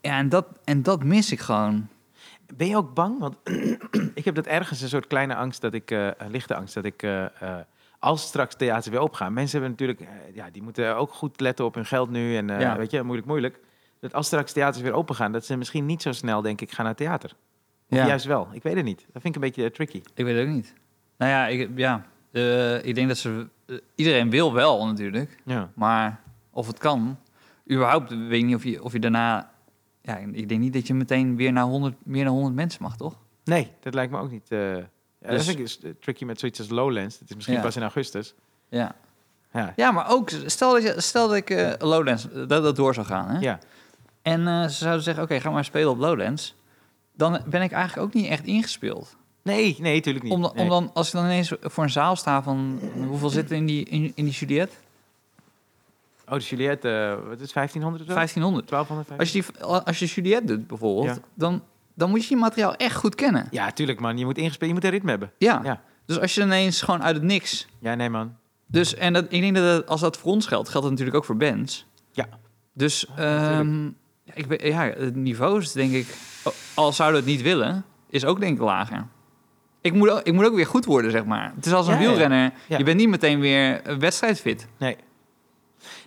Speaker 2: Ja, en dat, en dat mis ik gewoon.
Speaker 1: Ben je ook bang? Want ik heb dat ergens een soort kleine angst dat ik, eh, een lichte angst dat ik, eh, eh, als straks theater weer opgaan. Mensen hebben natuurlijk, ja, die moeten ook goed letten op hun geld nu en
Speaker 2: Ja.
Speaker 1: weet je, moeilijk, moeilijk. Dat als straks theaters weer open gaan, dat ze misschien niet zo snel, denk ik, gaan naar theater. Of
Speaker 2: Ja.
Speaker 1: juist wel. Ik weet het niet. Dat vind ik een beetje eh, tricky.
Speaker 2: Ik weet het ook niet. Nou ja, ik, ja, eh, ik denk dat ze... eh, iedereen wil wel natuurlijk.
Speaker 1: Ja.
Speaker 2: Maar of het kan... Überhaupt weet ik niet of je, of je daarna... Ja, ik denk niet dat je meteen weer naar 100, meer dan 100 mensen mag, toch?
Speaker 1: Nee, dat lijkt me ook niet. ja,
Speaker 2: Dus-
Speaker 1: Dat is, eh, tricky met zoiets als Lowlands. Dat is misschien
Speaker 2: Ja.
Speaker 1: pas in augustus.
Speaker 2: Ja.
Speaker 1: Ja.
Speaker 2: Ja, maar ook, stel dat, je, stel dat ik Lowlands, dat dat door zou gaan, hè?
Speaker 1: Ja.
Speaker 2: En eh, ze zouden zeggen, oké, ga maar spelen op Lowlands. Dan ben ik eigenlijk ook niet echt ingespeeld.
Speaker 1: Nee, nee, natuurlijk niet.
Speaker 2: Om,
Speaker 1: Nee.
Speaker 2: om dan, als ik dan ineens voor een zaal sta van, hoeveel zit er in die, in, in die Juliet?
Speaker 1: Oh, de Juliette, wat is het, 1500 of zo?
Speaker 2: 1500.
Speaker 1: 1200?
Speaker 2: Als je, die, als je Juliet doet bijvoorbeeld,
Speaker 1: Ja.
Speaker 2: dan, dan moet je je materiaal echt goed kennen.
Speaker 1: Ja, tuurlijk man. Je moet ingespeeld, je moet een ritme hebben.
Speaker 2: Ja.
Speaker 1: Ja.
Speaker 2: Dus als je ineens gewoon uit het niks...
Speaker 1: Ja, nee man.
Speaker 2: Dus, en dat, ik denk dat als dat voor ons geldt, geldt het natuurlijk ook voor bands.
Speaker 1: Ja.
Speaker 2: Dus ehm, ja, ik ben, ja, het niveau is denk ik, al zouden we het niet willen, is ook denk ik lager. Ik moet, ook, ik moet ook weer goed worden, zeg maar. Het is als een
Speaker 1: Ja,
Speaker 2: wielrenner.
Speaker 1: Ja.
Speaker 2: Je bent niet meteen weer eh, wedstrijdfit.
Speaker 1: Nee.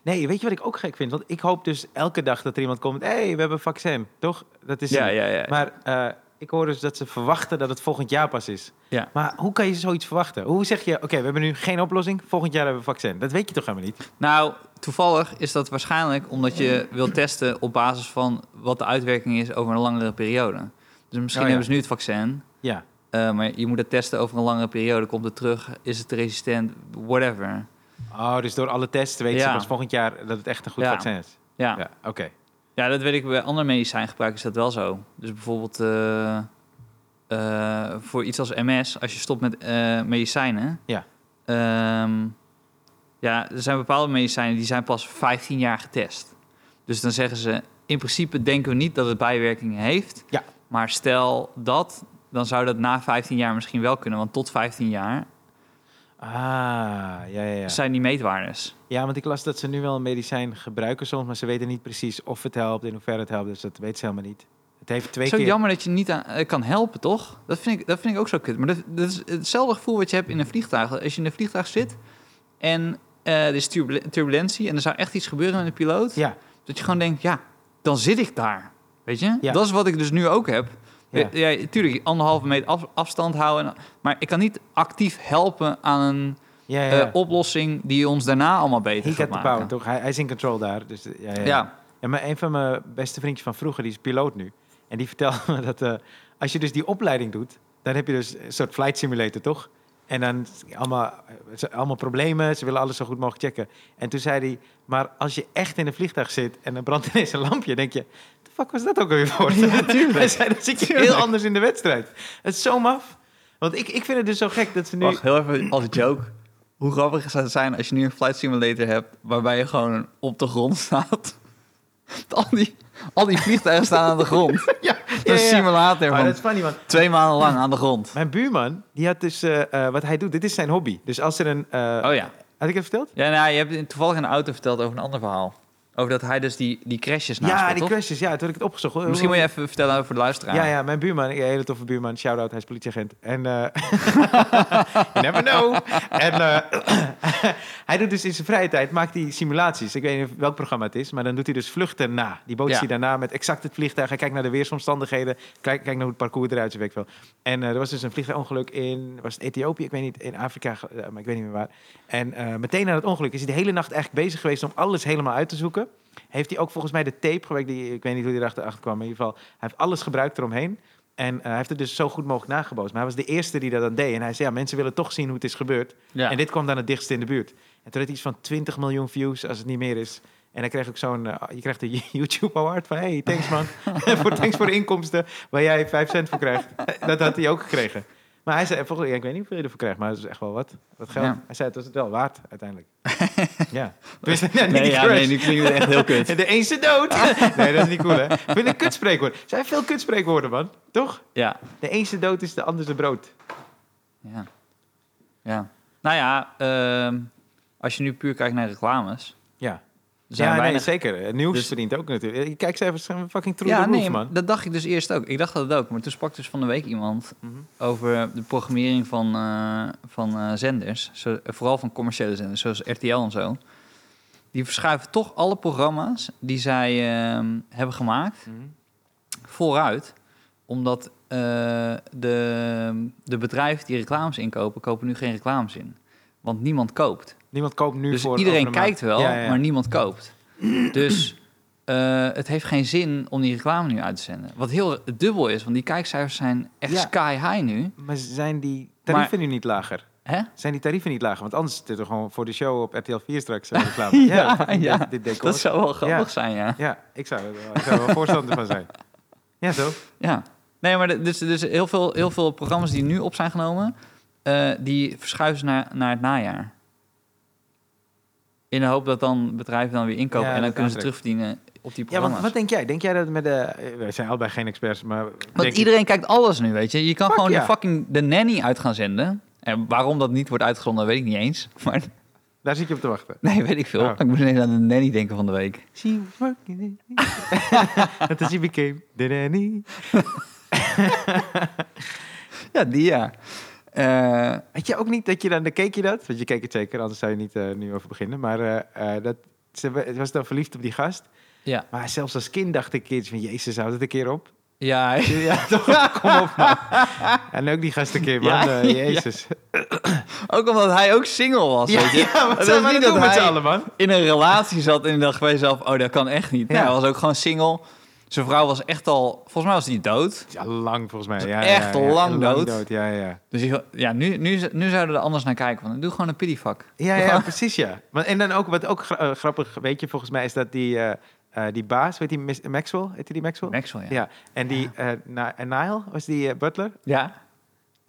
Speaker 1: Nee, weet je wat ik ook gek vind? Want ik hoop dus elke dag dat er iemand komt. Hé, hey, we hebben een vaccin, toch? Dat is
Speaker 2: Ja, ja, ja.
Speaker 1: Maar eh, ik hoor dus dat ze verwachten dat het volgend jaar pas is.
Speaker 2: Ja.
Speaker 1: Maar hoe kan je zoiets verwachten? Hoe zeg je, oké, we hebben nu geen oplossing, volgend jaar hebben we een vaccin. Dat weet je toch helemaal niet?
Speaker 2: Nou, toevallig is dat waarschijnlijk omdat je wilt testen op basis van wat de uitwerking is over een langere periode. Dus misschien
Speaker 1: Oh, ja.
Speaker 2: hebben ze nu het vaccin,
Speaker 1: Ja.
Speaker 2: eh, maar je moet het testen over een langere periode. Komt het terug? Is het resistent? Whatever.
Speaker 1: Oh, dus door alle tests weten ze
Speaker 2: Ja.
Speaker 1: pas volgend jaar dat het echt een goed
Speaker 2: Ja.
Speaker 1: vaccin is.
Speaker 2: Ja.
Speaker 1: Ja, oké.
Speaker 2: Ja, dat weet ik bij andere medicijngebruikers is dat wel zo. Dus bijvoorbeeld eh, eh, voor iets als MS, als je stopt met medicijnen.
Speaker 1: Ja.
Speaker 2: ehm, ja, er zijn bepaalde medicijnen die zijn pas 15 jaar getest. Dus dan zeggen ze, in principe denken we niet dat het bijwerkingen heeft.
Speaker 1: Ja.
Speaker 2: Maar stel dat, dan zou dat na 15 jaar misschien wel kunnen. Want tot 15 jaar
Speaker 1: Ah, ja, ja, ja.
Speaker 2: zijn die meetwaardes.
Speaker 1: Ja, want ik las dat ze nu wel een medicijn gebruiken soms, maar ze weten niet precies of het helpt, in hoeverre het helpt. Dus dat weten ze helemaal niet. Het heeft twee
Speaker 2: Zo
Speaker 1: keer...
Speaker 2: jammer dat je niet aan, eh, kan helpen, toch? Dat vind, ik, dat vind ik ook zo kut. Maar dat, dat is hetzelfde gevoel wat je hebt in een vliegtuig. Als je in een vliegtuig zit en eh, er is turbul- turbulentie en er zou echt iets gebeuren met de piloot.
Speaker 1: Ja,
Speaker 2: Dat je gewoon denkt, ja, dan zit ik daar. Weet je?
Speaker 1: Ja.
Speaker 2: Dat is wat ik dus nu ook heb.
Speaker 1: Ja.
Speaker 2: Ja, ja tuurlijk, anderhalve meter af- afstand houden. En, maar ik kan niet actief helpen aan een eh, oplossing die ons daarna allemaal beter
Speaker 1: He
Speaker 2: gaat maken.
Speaker 1: power, toch? Hij, hij is in control daar. Dus, eh, ja, ja, ja.
Speaker 2: Ja,
Speaker 1: Ja, maar een van mijn beste vriendjes van vroeger, die is piloot nu. En die vertelde me dat eh, als je dus die opleiding doet, dan heb je dus een soort flight simulator, toch? En dan allemaal, allemaal problemen, ze willen alles zo goed mogelijk checken. En toen zei hij, maar als je echt in een vliegtuig zit en dan brandt ineens een lampje, denk je, de fuck was dat ook alweer voor?
Speaker 2: Ja, tuurlijk.
Speaker 1: Hij zei, dan zit je heel anders in de wedstrijd. Het is zo maf. Want ik, ik vind het dus zo gek dat ze nu...
Speaker 2: Wacht, heel even als joke. Hoe grappig zou het zijn als je nu een flight simulator hebt... waarbij je gewoon op de grond staat. Al die, al die vliegtuigen staan aan de grond.
Speaker 1: ja,
Speaker 2: Een simulator
Speaker 1: Maar
Speaker 2: van
Speaker 1: dat is funny, want
Speaker 2: twee maanden lang aan de grond.
Speaker 1: mijn buurman, die had dus, eh, eh, wat hij doet, dit is zijn hobby. Dus als er een... eh,
Speaker 2: Oh ja.
Speaker 1: Had ik het verteld?
Speaker 2: Ja, nou, je hebt toevallig de auto verteld over een ander verhaal. Over dat hij dus die, die crashes naspeelt,
Speaker 1: Ja, die
Speaker 2: toch?
Speaker 1: crashes. Ja, toen had ik het opgezocht.
Speaker 2: Misschien moet je even vertellen over de luisteraar.
Speaker 1: Ja, ja, mijn buurman, een hele toffe buurman, shout-out, hij is politieagent. En, eh you never know. En eh, hij doet dus in zijn vrije tijd, maakt hij simulaties. Ik weet niet welk programma het is, maar dan doet hij dus vluchten na. Die bootst
Speaker 2: Ja.
Speaker 1: hij daarna met exact het vliegtuig. Hij kijkt naar de weersomstandigheden, kijk, kijkt naar hoe het parcours eruit ziet, weet ik wel. En eh, er was dus een vliegtuigongeluk in, was het Ethiopië? Ik weet niet, in Afrika, maar ik weet niet meer waar. En meteen na het ongeluk is hij de hele nacht eigenlijk bezig geweest om alles helemaal uit te zoeken. Heeft hij ook volgens mij de tape gewerkt, die, ik weet niet hoe hij erachter achter kwam, maar in ieder geval, hij heeft alles gebruikt eromheen. En eh, hij heeft het dus zo goed mogelijk nagebootst. Maar hij was de eerste die dat dan deed. En hij zei, ja, mensen willen toch zien hoe het is gebeurd.
Speaker 2: Ja.
Speaker 1: En dit kwam dan het dichtst in de buurt. En toen had hij iets van 20 miljoen views, als het niet meer is. En hij kreeg ook zo'n, eh, je krijgt een YouTube award van, hey, thanks man, voor, thanks voor de inkomsten waar jij 5 cent voor krijgt. dat had hij ook gekregen. Maar hij zei, volgens, ja, ik weet niet hoeveel je ervoor krijgt, maar het is echt wel wat, wat geld.
Speaker 2: Ja.
Speaker 1: Hij zei, het was het wel waard uiteindelijk. ja. Dus,
Speaker 2: Nee,
Speaker 1: die
Speaker 2: ja, nee, nu klinkt het echt heel kut.
Speaker 1: De eenste dood. nee, dat is niet cool, hè? Ik vind een kutspreekwoord. Er zijn veel kutspreekwoorden, man. Toch?
Speaker 2: Ja,
Speaker 1: De eenste dood is de andere brood.
Speaker 2: ja. ja. Nou ja, ehm, als je nu puur kijkt naar reclames...
Speaker 1: Ja.
Speaker 2: Zijn
Speaker 1: ja, nee, zeker. Het Nieuws
Speaker 2: Dus-
Speaker 1: verdient ook natuurlijk. Kijk, ze even fucking true
Speaker 2: Ja, nee,
Speaker 1: man.
Speaker 2: dat dacht ik dus eerst ook. Ik dacht dat het ook. Maar toen sprak dus van de week iemand
Speaker 1: Mhm.
Speaker 2: over de programmering van, eh, van eh, zenders. Zo, vooral van commerciële zenders, zoals RTL en zo. Die verschuiven toch alle programma's die zij ehm, hebben gemaakt
Speaker 1: Mhm.
Speaker 2: vooruit. Omdat eh, de, de bedrijven die reclames inkopen, kopen nu geen reclames in. Want niemand koopt.
Speaker 1: Niemand koopt nu
Speaker 2: Dus
Speaker 1: voor...
Speaker 2: iedereen kijkt wel,
Speaker 1: Ja, ja.
Speaker 2: maar niemand koopt. Dus eh, het heeft geen zin om die reclame nu uit te zenden. Wat heel dubbel is, want die kijkcijfers zijn echt sky high nu.
Speaker 1: Maar zijn die tarieven nu niet lager?
Speaker 2: Hè?
Speaker 1: Zijn die tarieven niet lager? Want anders zit er gewoon voor de show op RTL 4 straks eh, reclame.
Speaker 2: Ja, ja.
Speaker 1: Dit, dit decor.
Speaker 2: Dat zou wel grappig zijn, ja.
Speaker 1: Ja, ik zou er wel, ik zou wel voorstander van zijn. Ja, toch?
Speaker 2: ja. Nee, maar dus, dus heel, veel, heel veel programma's die nu op zijn genomen, eh, die verschuiven naar, naar het najaar. In de hoop dat dan bedrijven dan weer inkopen
Speaker 1: Ja,
Speaker 2: en dan kunnen ze terugverdienen op die
Speaker 1: Ja,
Speaker 2: programma's.
Speaker 1: want wat denk jij? Denk jij dat met de... eh, Wij zijn allebei geen experts, maar...
Speaker 2: Want iedereen kijkt alles nu, weet je. Je kan
Speaker 1: Fuck
Speaker 2: gewoon
Speaker 1: ja.
Speaker 2: de fucking de nanny uit gaan zenden. En waarom dat niet wordt uitgezonden, weet ik niet eens. Maar
Speaker 1: Daar zit je op te wachten.
Speaker 2: nee, weet ik veel.
Speaker 1: Oh.
Speaker 2: Ik moest ineens aan de nanny denken van de week.
Speaker 1: She fucking... Dat is she became the nanny.
Speaker 2: Ja, die ja. Eh,
Speaker 1: Had je ook niet dat je dan... Dan keek je dat, want je keek het zeker, anders zou je niet eh, nu over beginnen. Maar eh, dat, ze wa- was dan verliefd op die gast.
Speaker 2: ja.
Speaker 1: Maar zelfs als kind dacht ik iets van... Jezus, hou het een keer op.
Speaker 2: Ja,
Speaker 1: Ja, toch? Kom op, man. En ook die gast een keer, man.
Speaker 2: Ja.
Speaker 1: Jezus.
Speaker 2: ook omdat hij ook single was,
Speaker 1: Ja,
Speaker 2: weet je.
Speaker 1: ja,
Speaker 2: was
Speaker 1: we
Speaker 2: niet dat
Speaker 1: met z'n allen, man?
Speaker 2: in een relatie zat en dacht bij jezelf, oh, dat kan echt niet. Nee, hij was ook gewoon single. Zijn vrouw was echt al, volgens mij was die dood.
Speaker 1: Ja, lang volgens mij. Ja,
Speaker 2: Echt
Speaker 1: ja, ja.
Speaker 2: lang dood.
Speaker 1: Ja, ja.
Speaker 2: Dus ik- ja, nu, nu, nu zouden er anders naar kijken. Want doe gewoon een pityvak.
Speaker 1: Ja, ja, precies, ja. Maar, en dan ook, wat ook gra- eh, grappig, weet je, volgens mij is dat die, eh, eh, die baas, weet je, Miss- Maxwell, heet die Maxwell?
Speaker 2: Maxwell, ja.
Speaker 1: Ja, en die en Nile, was die butler?
Speaker 2: Ja?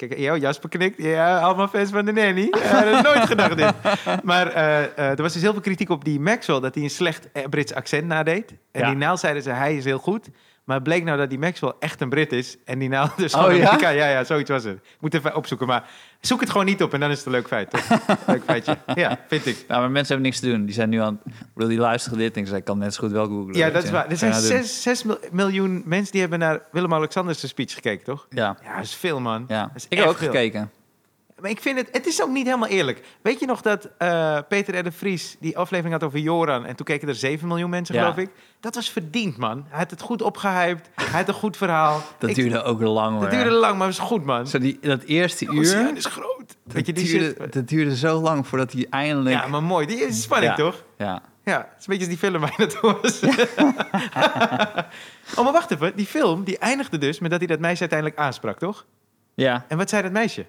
Speaker 1: Kijk, jou, Jasper knikt. Ja, allemaal fans van de nanny. Ja, dat nooit gedacht dit. Maar eh, eh, er was dus heel veel kritiek op die Maxwell, dat hij een slecht eh, Brits accent nadeed. En
Speaker 2: Ja.
Speaker 1: die Nile zeiden ze, hij is heel goed. Maar het bleek nou dat die Maxwell echt een Brit is. En die Nile dus
Speaker 2: Oh, ja?
Speaker 1: Ja, ja, zoiets was het. Ik moet even opzoeken, maar zoek het gewoon niet op en dan is het een leuk feit, toch? leuk feitje. Ja, vind ik.
Speaker 2: Nou, maar mensen hebben niks te doen. Die zijn nu aan... Bedoel, die luisteren dit en ik kan net zo goed wel googlen.
Speaker 1: Ja, dat is waar. Er zijn
Speaker 2: je nou doen.
Speaker 1: zes, zes mil- miljoen mensen die hebben naar Willem-Alexander's speech gekeken, toch?
Speaker 2: Ja,
Speaker 1: Ja, dat is veel, man.
Speaker 2: ja.
Speaker 1: Dat is
Speaker 2: ik heb ook
Speaker 1: veel.
Speaker 2: gekeken.
Speaker 1: Maar ik vind het, het is ook niet helemaal eerlijk. Weet je nog dat eh, Peter R. de Vries die aflevering had over Joran en toen keken er 7 miljoen mensen,
Speaker 2: Ja.
Speaker 1: geloof ik? Dat was verdiend, man. Hij had het goed opgehyped, hij had een goed verhaal.
Speaker 2: Dat
Speaker 1: Ik-
Speaker 2: duurde ook lang
Speaker 1: dat duurde lang, maar het was goed, man.
Speaker 2: Zo die, dat eerste
Speaker 1: oceaan
Speaker 2: uur,
Speaker 1: is groot.
Speaker 2: dat
Speaker 1: Weet je, die
Speaker 2: duurde,
Speaker 1: zit...
Speaker 2: dat duurde zo lang voordat hij eindelijk...
Speaker 1: Ja, maar mooi. Die is spanning,
Speaker 2: Ja.
Speaker 1: toch?
Speaker 2: Ja.
Speaker 1: Ja, het is een beetje als die film waar je naartoe was. oh, maar wacht even. Die film, die eindigde dus met dat hij dat meisje uiteindelijk aansprak, toch?
Speaker 2: ja.
Speaker 1: En wat zei dat meisje?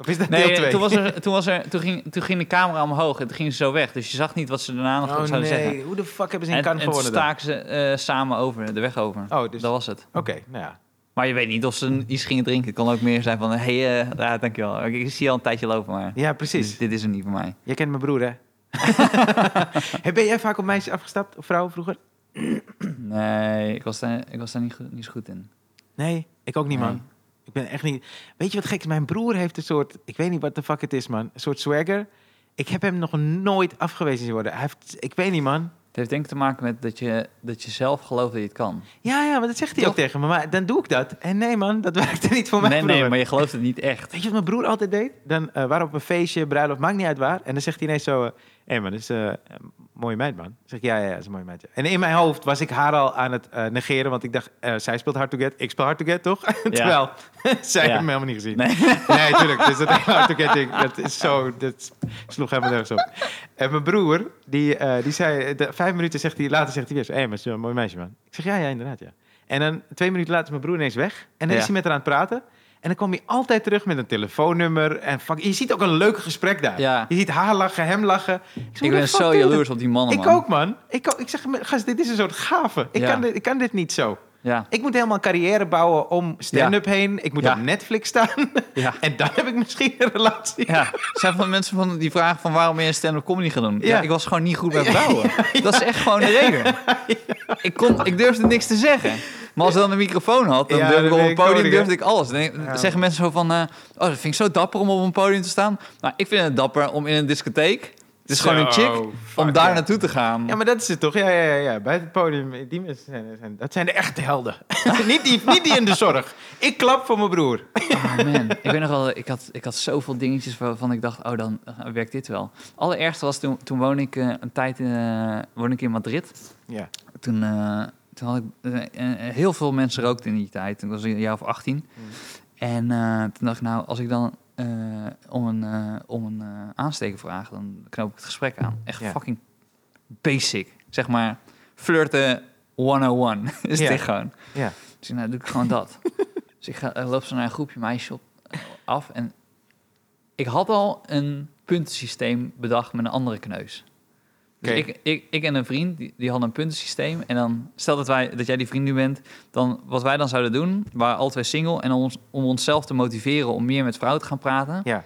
Speaker 1: Of is dat
Speaker 2: Nee,
Speaker 1: deel 2?
Speaker 2: toen, was er, toen, was er, toen, ging, toen ging de camera omhoog en toen ging ze zo weg. Dus je zag niet wat ze daarna nog
Speaker 1: Oh
Speaker 2: zouden
Speaker 1: nee,
Speaker 2: zeggen.
Speaker 1: hoe de fuck hebben ze in
Speaker 2: En,
Speaker 1: Cannes
Speaker 2: en
Speaker 1: gewonnen
Speaker 2: staken ze eh, samen over, de weg over.
Speaker 1: Oh, dus...
Speaker 2: Dat was het.
Speaker 1: Oké, nou ja.
Speaker 2: Maar je weet niet of ze iets gingen drinken. Het kan ook meer zijn van, hé, hey, eh, ja, dankjewel. Ik, ik zie je al een tijdje lopen, maar
Speaker 1: Ja, precies.
Speaker 2: dit, dit is er niet voor mij.
Speaker 1: Jij kent mijn broer, hè? Hey, ben jij vaak op meisjes afgestapt of vrouwen vroeger?
Speaker 2: Nee, ik was daar, ik was daar niet, goed, niet zo goed in.
Speaker 1: Nee, ik ook niet,
Speaker 2: Nee.
Speaker 1: Ik ben echt niet... Weet je wat gek is? Mijn broer heeft een soort... Ik weet niet wat de fuck het is, man. Een soort swagger. Ik heb hem nog nooit afgewezen zien worden. Hij heeft... Ik weet niet, man.
Speaker 2: Het heeft denk ik te maken met dat je, dat je zelf gelooft dat je het kan.
Speaker 1: Ja, ja, maar dat zegt hij
Speaker 2: Toch?
Speaker 1: ook tegen me. Maar dan doe ik dat. En nee, man, dat werkte niet voor mij
Speaker 2: Nee, nee, maar je gelooft het niet echt.
Speaker 1: Weet je wat mijn broer altijd deed? Dan eh waren we op een feestje, bruiloft, maakt niet uit waar. En dan zegt hij ineens zo... Hé hey man, dat is eh, een mooie meid, man. Zeg ik, ja, ja, ja, dat is een mooie meid. ja. En in mijn hoofd was ik haar al aan het eh, negeren. Want ik dacht, eh, zij speelt hard to get, ik speel hard to get, toch? Terwijl, zij heeft me helemaal niet gezien.
Speaker 2: Nee.
Speaker 1: Nee, tuurlijk. Dus dat hard to get ding, dat is zo... Dat sloeg helemaal nergens op. En mijn broer, die, die zei... De, vijf minuten zegt hij, later zegt hij weer. Hé, hey, maar is een mooi meisje, man. Ik zeg, ja, ja, inderdaad, ja. En dan twee minuten later is mijn broer ineens weg. En dan is hij met haar aan het praten. En dan kwam hij altijd terug met een telefoonnummer. En fuck, je ziet ook een leuk gesprek daar.
Speaker 2: Ja.
Speaker 1: Je ziet haar lachen, hem lachen. Ik, zeg,
Speaker 2: Ik
Speaker 1: hoe
Speaker 2: ben zo jaloers op die mannen, man.
Speaker 1: Ik ook, man. Ik, ook, ik zeg, gast, dit is een soort gave. Ik,
Speaker 2: Ja.
Speaker 1: kan dit, ik kan dit niet zo.
Speaker 2: Ja,
Speaker 1: Ik moet helemaal een carrière bouwen om stand-up heen. Ik moet
Speaker 2: Ja.
Speaker 1: op Netflix staan.
Speaker 2: ja.
Speaker 1: en dan heb ik misschien een relatie.
Speaker 2: Ja, er zijn van mensen van die vragen van waarom ben je stand-up comedy gaan doen? Ja. Ik was gewoon niet goed bij vrouwen. Dat is echt gewoon de reden. Ik, kon, ik durfde niks te zeggen. Maar als ik dan een microfoon had, dan durfde ik op een
Speaker 1: ik
Speaker 2: podium
Speaker 1: ook,
Speaker 2: durfde ik alles. Dan zeggen mensen zo van, eh, oh, dat vind ik zo dapper om op een podium te staan. Nou, ik vind het dapper om in een discotheek, het is gewoon een chick, om daar
Speaker 1: ja.
Speaker 2: naartoe te gaan.
Speaker 1: Ja, maar dat is het toch? Ja, ja, ja, ja. Bij het podium, die mensen zijn, zijn, dat zijn de echte helden. niet, die, niet die in de zorg. Ik klap voor mijn broer.
Speaker 2: Oh man, ik weet nog wel, ik had, ik had zoveel dingetjes waarvan ik dacht, oh, dan werkt dit wel. Allerergste was toen, toen woonde ik eh, een tijd in, eh, woonde ik in Madrid.
Speaker 1: Ja.
Speaker 2: Toen, eh, toen had ik heel veel mensen rookten in die tijd. Toen was ik een jaar of 18.
Speaker 1: Mm.
Speaker 2: En eh, toen dacht ik, nou, als ik dan eh, om een, eh, om een eh, aansteker vraag, dan knoop ik het gesprek aan. Echt
Speaker 1: Ja.
Speaker 2: fucking basic. Zeg maar, flirten 101 is
Speaker 1: Ja.
Speaker 2: dit gewoon.
Speaker 1: Ja.
Speaker 2: Dus nou, doe ik gewoon dat. dus ik ga, loop zo naar een groepje meisjes op, af. En ik had al een puntensysteem bedacht met een andere kneus. Dus ik, ik, ik en een vriend, die, die hadden een puntensysteem. En dan, stel dat, wij, dat jij die vriend nu bent, dan wat wij dan zouden doen, waren twee single. En om, ons, om onszelf te motiveren om meer met vrouwen te gaan praten,
Speaker 1: Ja.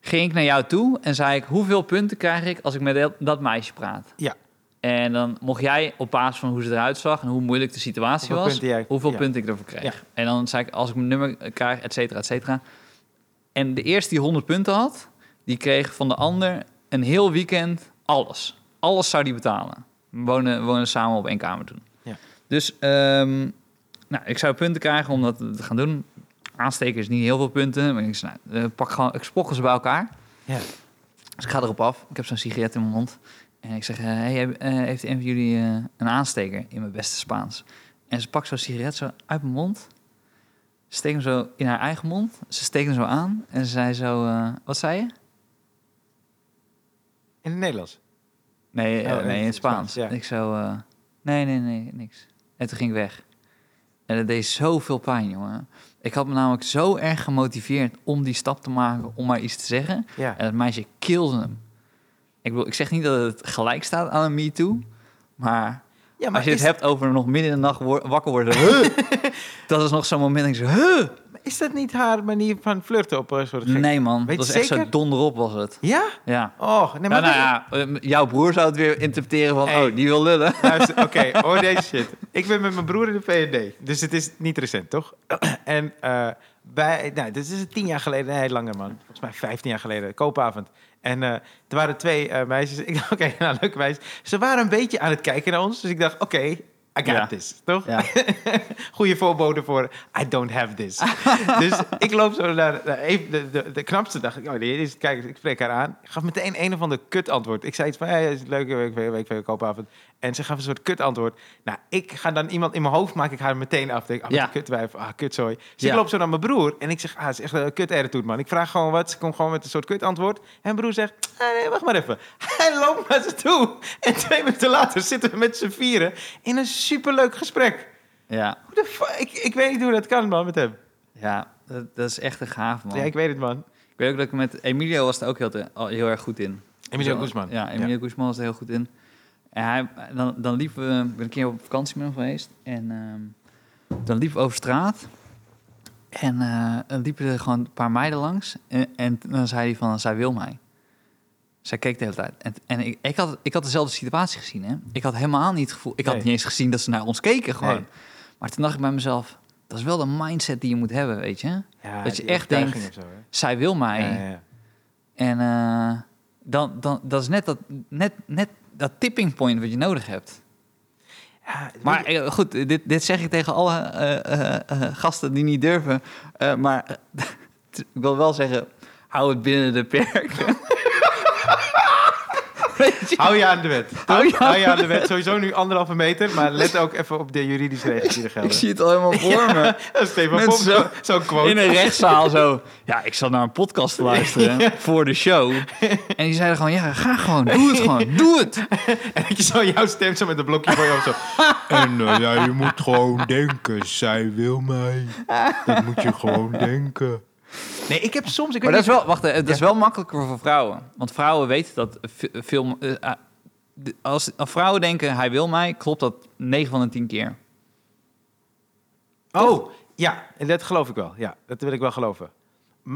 Speaker 2: ging ik naar jou toe en zei ik, hoeveel punten krijg ik als ik met dat, dat meisje praat?
Speaker 1: Ja.
Speaker 2: En dan mocht jij op basis van hoe ze eruit zag en hoe moeilijk de situatie
Speaker 1: Hoeveel
Speaker 2: was,
Speaker 1: punten jij-
Speaker 2: hoeveel
Speaker 1: ja.
Speaker 2: punten ik ervoor kreeg.
Speaker 1: Ja.
Speaker 2: En dan zei ik, als ik mijn nummer krijg, et cetera, et cetera. En de eerste die 100 punten had, die kreeg van de ander een heel weekend alles. Alles zou die betalen. We wonen, wonen samen op één kamer toen.
Speaker 1: Ja.
Speaker 2: Dus ehm, nou, ik zou punten krijgen om dat te gaan doen. Aansteken is niet heel veel punten. Maar ik, zei, nou, eh, pak gewoon, ik ze bij elkaar.
Speaker 1: Ja.
Speaker 2: Dus ik ga erop af. Ik heb zo'n sigaret in mijn mond. En ik zeg, eh, hey, eh, heeft een van jullie een aansteker in mijn beste Spaans? En ze pakt zo'n sigaret zo uit mijn mond. Steekt hem zo in haar eigen mond. Ze steekt hem zo aan. En ze zei zo, wat zei je?
Speaker 1: In het Nederlands.
Speaker 2: Nee, eh,
Speaker 1: Oh,
Speaker 2: nee
Speaker 1: in het
Speaker 2: Spaans.
Speaker 1: Spaans, ja.
Speaker 2: Ik zo, eh, nee, nee, nee, niks. En toen ging ik weg. En dat deed zoveel pijn, jongen. Ik had me namelijk zo erg gemotiveerd om die stap te maken, om maar iets te zeggen.
Speaker 1: Ja.
Speaker 2: En dat meisje kilde hem. Ik, bedoel, ik zeg niet dat het gelijk staat aan een Me Too, maar,
Speaker 1: ja,
Speaker 2: als je het hebt over nog midden in de nacht wo- wakker worden, huh, dat is nog zo'n moment dat ik zo, huh.
Speaker 1: Is dat niet haar manier van flirten op een soort gek?
Speaker 2: Nee man,
Speaker 1: Weet
Speaker 2: dat was echt zo donderop was het.
Speaker 1: Ja?
Speaker 2: Ja.
Speaker 1: Oh, nee,
Speaker 2: Nou,
Speaker 1: maar...
Speaker 2: nou ja, eh, jouw broer zou het weer interpreteren van,
Speaker 1: Hey.
Speaker 2: oh, die wil lullen.
Speaker 1: Oké, hoor deze shit. Ik ben met mijn broer in de VND, dus het is niet recent, toch? en eh bij, nou, dit is tien jaar geleden, nee, langer man. Volgens mij vijftien jaar geleden, koopavond. En eh, er waren twee eh, meisjes. Ik dacht, oké, nou, leuke meisjes. Ze waren een beetje aan het kijken naar ons, dus ik dacht, oké, I got
Speaker 2: Ja.
Speaker 1: this, toch?
Speaker 2: Ja.
Speaker 1: Goede voorbode voor I don't have this. dus ik loop zo naar, naar even de, de, de knapste. Dacht ik, oh, is, kijk, ik spreek haar aan. Ik gaf meteen een of ander kut antwoord. Ik zei iets van, ja, is het leuk, week, week, week, week, koopavond. En ze gaf een soort kut antwoord. Nou, ik ga dan iemand in mijn hoofd, maak ik haar meteen af. Denk, ah,
Speaker 2: Ja.
Speaker 1: kutwijf, ah, kutzooi. Dus ik loop zo naar mijn broer en ik zeg, ah, het is echt een kut attitude, man. Ik vraag gewoon wat, ze komt gewoon met een soort kut antwoord. En mijn broer zegt, ah, nee, wacht maar even. Hij loopt naar ze toe. En twee minuten later zitten we met z'n vieren in een superleuk gesprek.
Speaker 2: Ja,
Speaker 1: Hoe de fuck? Ik, ik weet niet hoe dat kan, man, met hem.
Speaker 2: ja dat, dat is echt een gaaf, man.
Speaker 1: Ja, ik weet het, man.
Speaker 2: Ik weet ook dat ik met Emilio was er ook heel, te- heel erg goed in.
Speaker 1: Emilio Guzman.
Speaker 2: Ja, Emilio Guzman was er heel goed in. En hij, dan, dan liepen we, ik ben een keer op vakantie met hem geweest. En ehm, dan liepen we over straat. En eh, dan liepen er gewoon een paar meiden langs. En, en dan zei hij van, zij wil mij. Zij keek de hele tijd. En, en ik, ik, had, ik had dezelfde situatie gezien. Hè? Ik had helemaal niet het gevoel... Ik had niet eens gezien dat ze naar ons keken gewoon.
Speaker 1: Nee.
Speaker 2: Maar toen dacht ik bij mezelf... Dat is wel de mindset die je moet hebben, weet je.
Speaker 1: Ja,
Speaker 2: Dat je echt denkt-
Speaker 1: zo?
Speaker 2: Zij wil mij.
Speaker 1: Ja, ja.
Speaker 2: En eh, dan, dan, dat is net dat, net, net dat tipping point wat je nodig hebt.
Speaker 1: Ja,
Speaker 2: Maar eh, goed, dit, dit zeg ik tegen alle eh, gasten die niet durven. Maar ik wil wel zeggen, hou het binnen de perken. Je?
Speaker 1: Hou je aan de wet.
Speaker 2: Hou je aan
Speaker 1: Hou je aan
Speaker 2: de
Speaker 1: wet. Sowieso nu anderhalve meter, maar let ook even op de juridische regels die er
Speaker 2: Ik
Speaker 1: gelden.
Speaker 2: zie het al helemaal voor me.
Speaker 1: Stefan
Speaker 2: Mensen
Speaker 1: Pop,
Speaker 2: zo-
Speaker 1: zo- zo'n quote.
Speaker 2: In een rechtszaal zo. Ja, ik zat naar een podcast te luisteren voor de show. En die zeiden gewoon, ja, ga gewoon, doe het gewoon, doe het.
Speaker 1: En je zo jouw stem zo met een blokje voor jou zo... En eh, ja, je moet gewoon denken, zij wil mij. Dat moet je gewoon denken. Nee, ik heb soms... Ik
Speaker 2: Maar
Speaker 1: weet
Speaker 2: dat is
Speaker 1: niet,
Speaker 2: wel, wacht, het is wel makkelijker voor vrouwen. Want vrouwen weten dat ve- veel... eh, de- als, als vrouwen denken, hij wil mij, klopt dat 9 van de 10 keer.
Speaker 1: Oh, ja, dat geloof ik wel. Ja, dat wil ik wel geloven.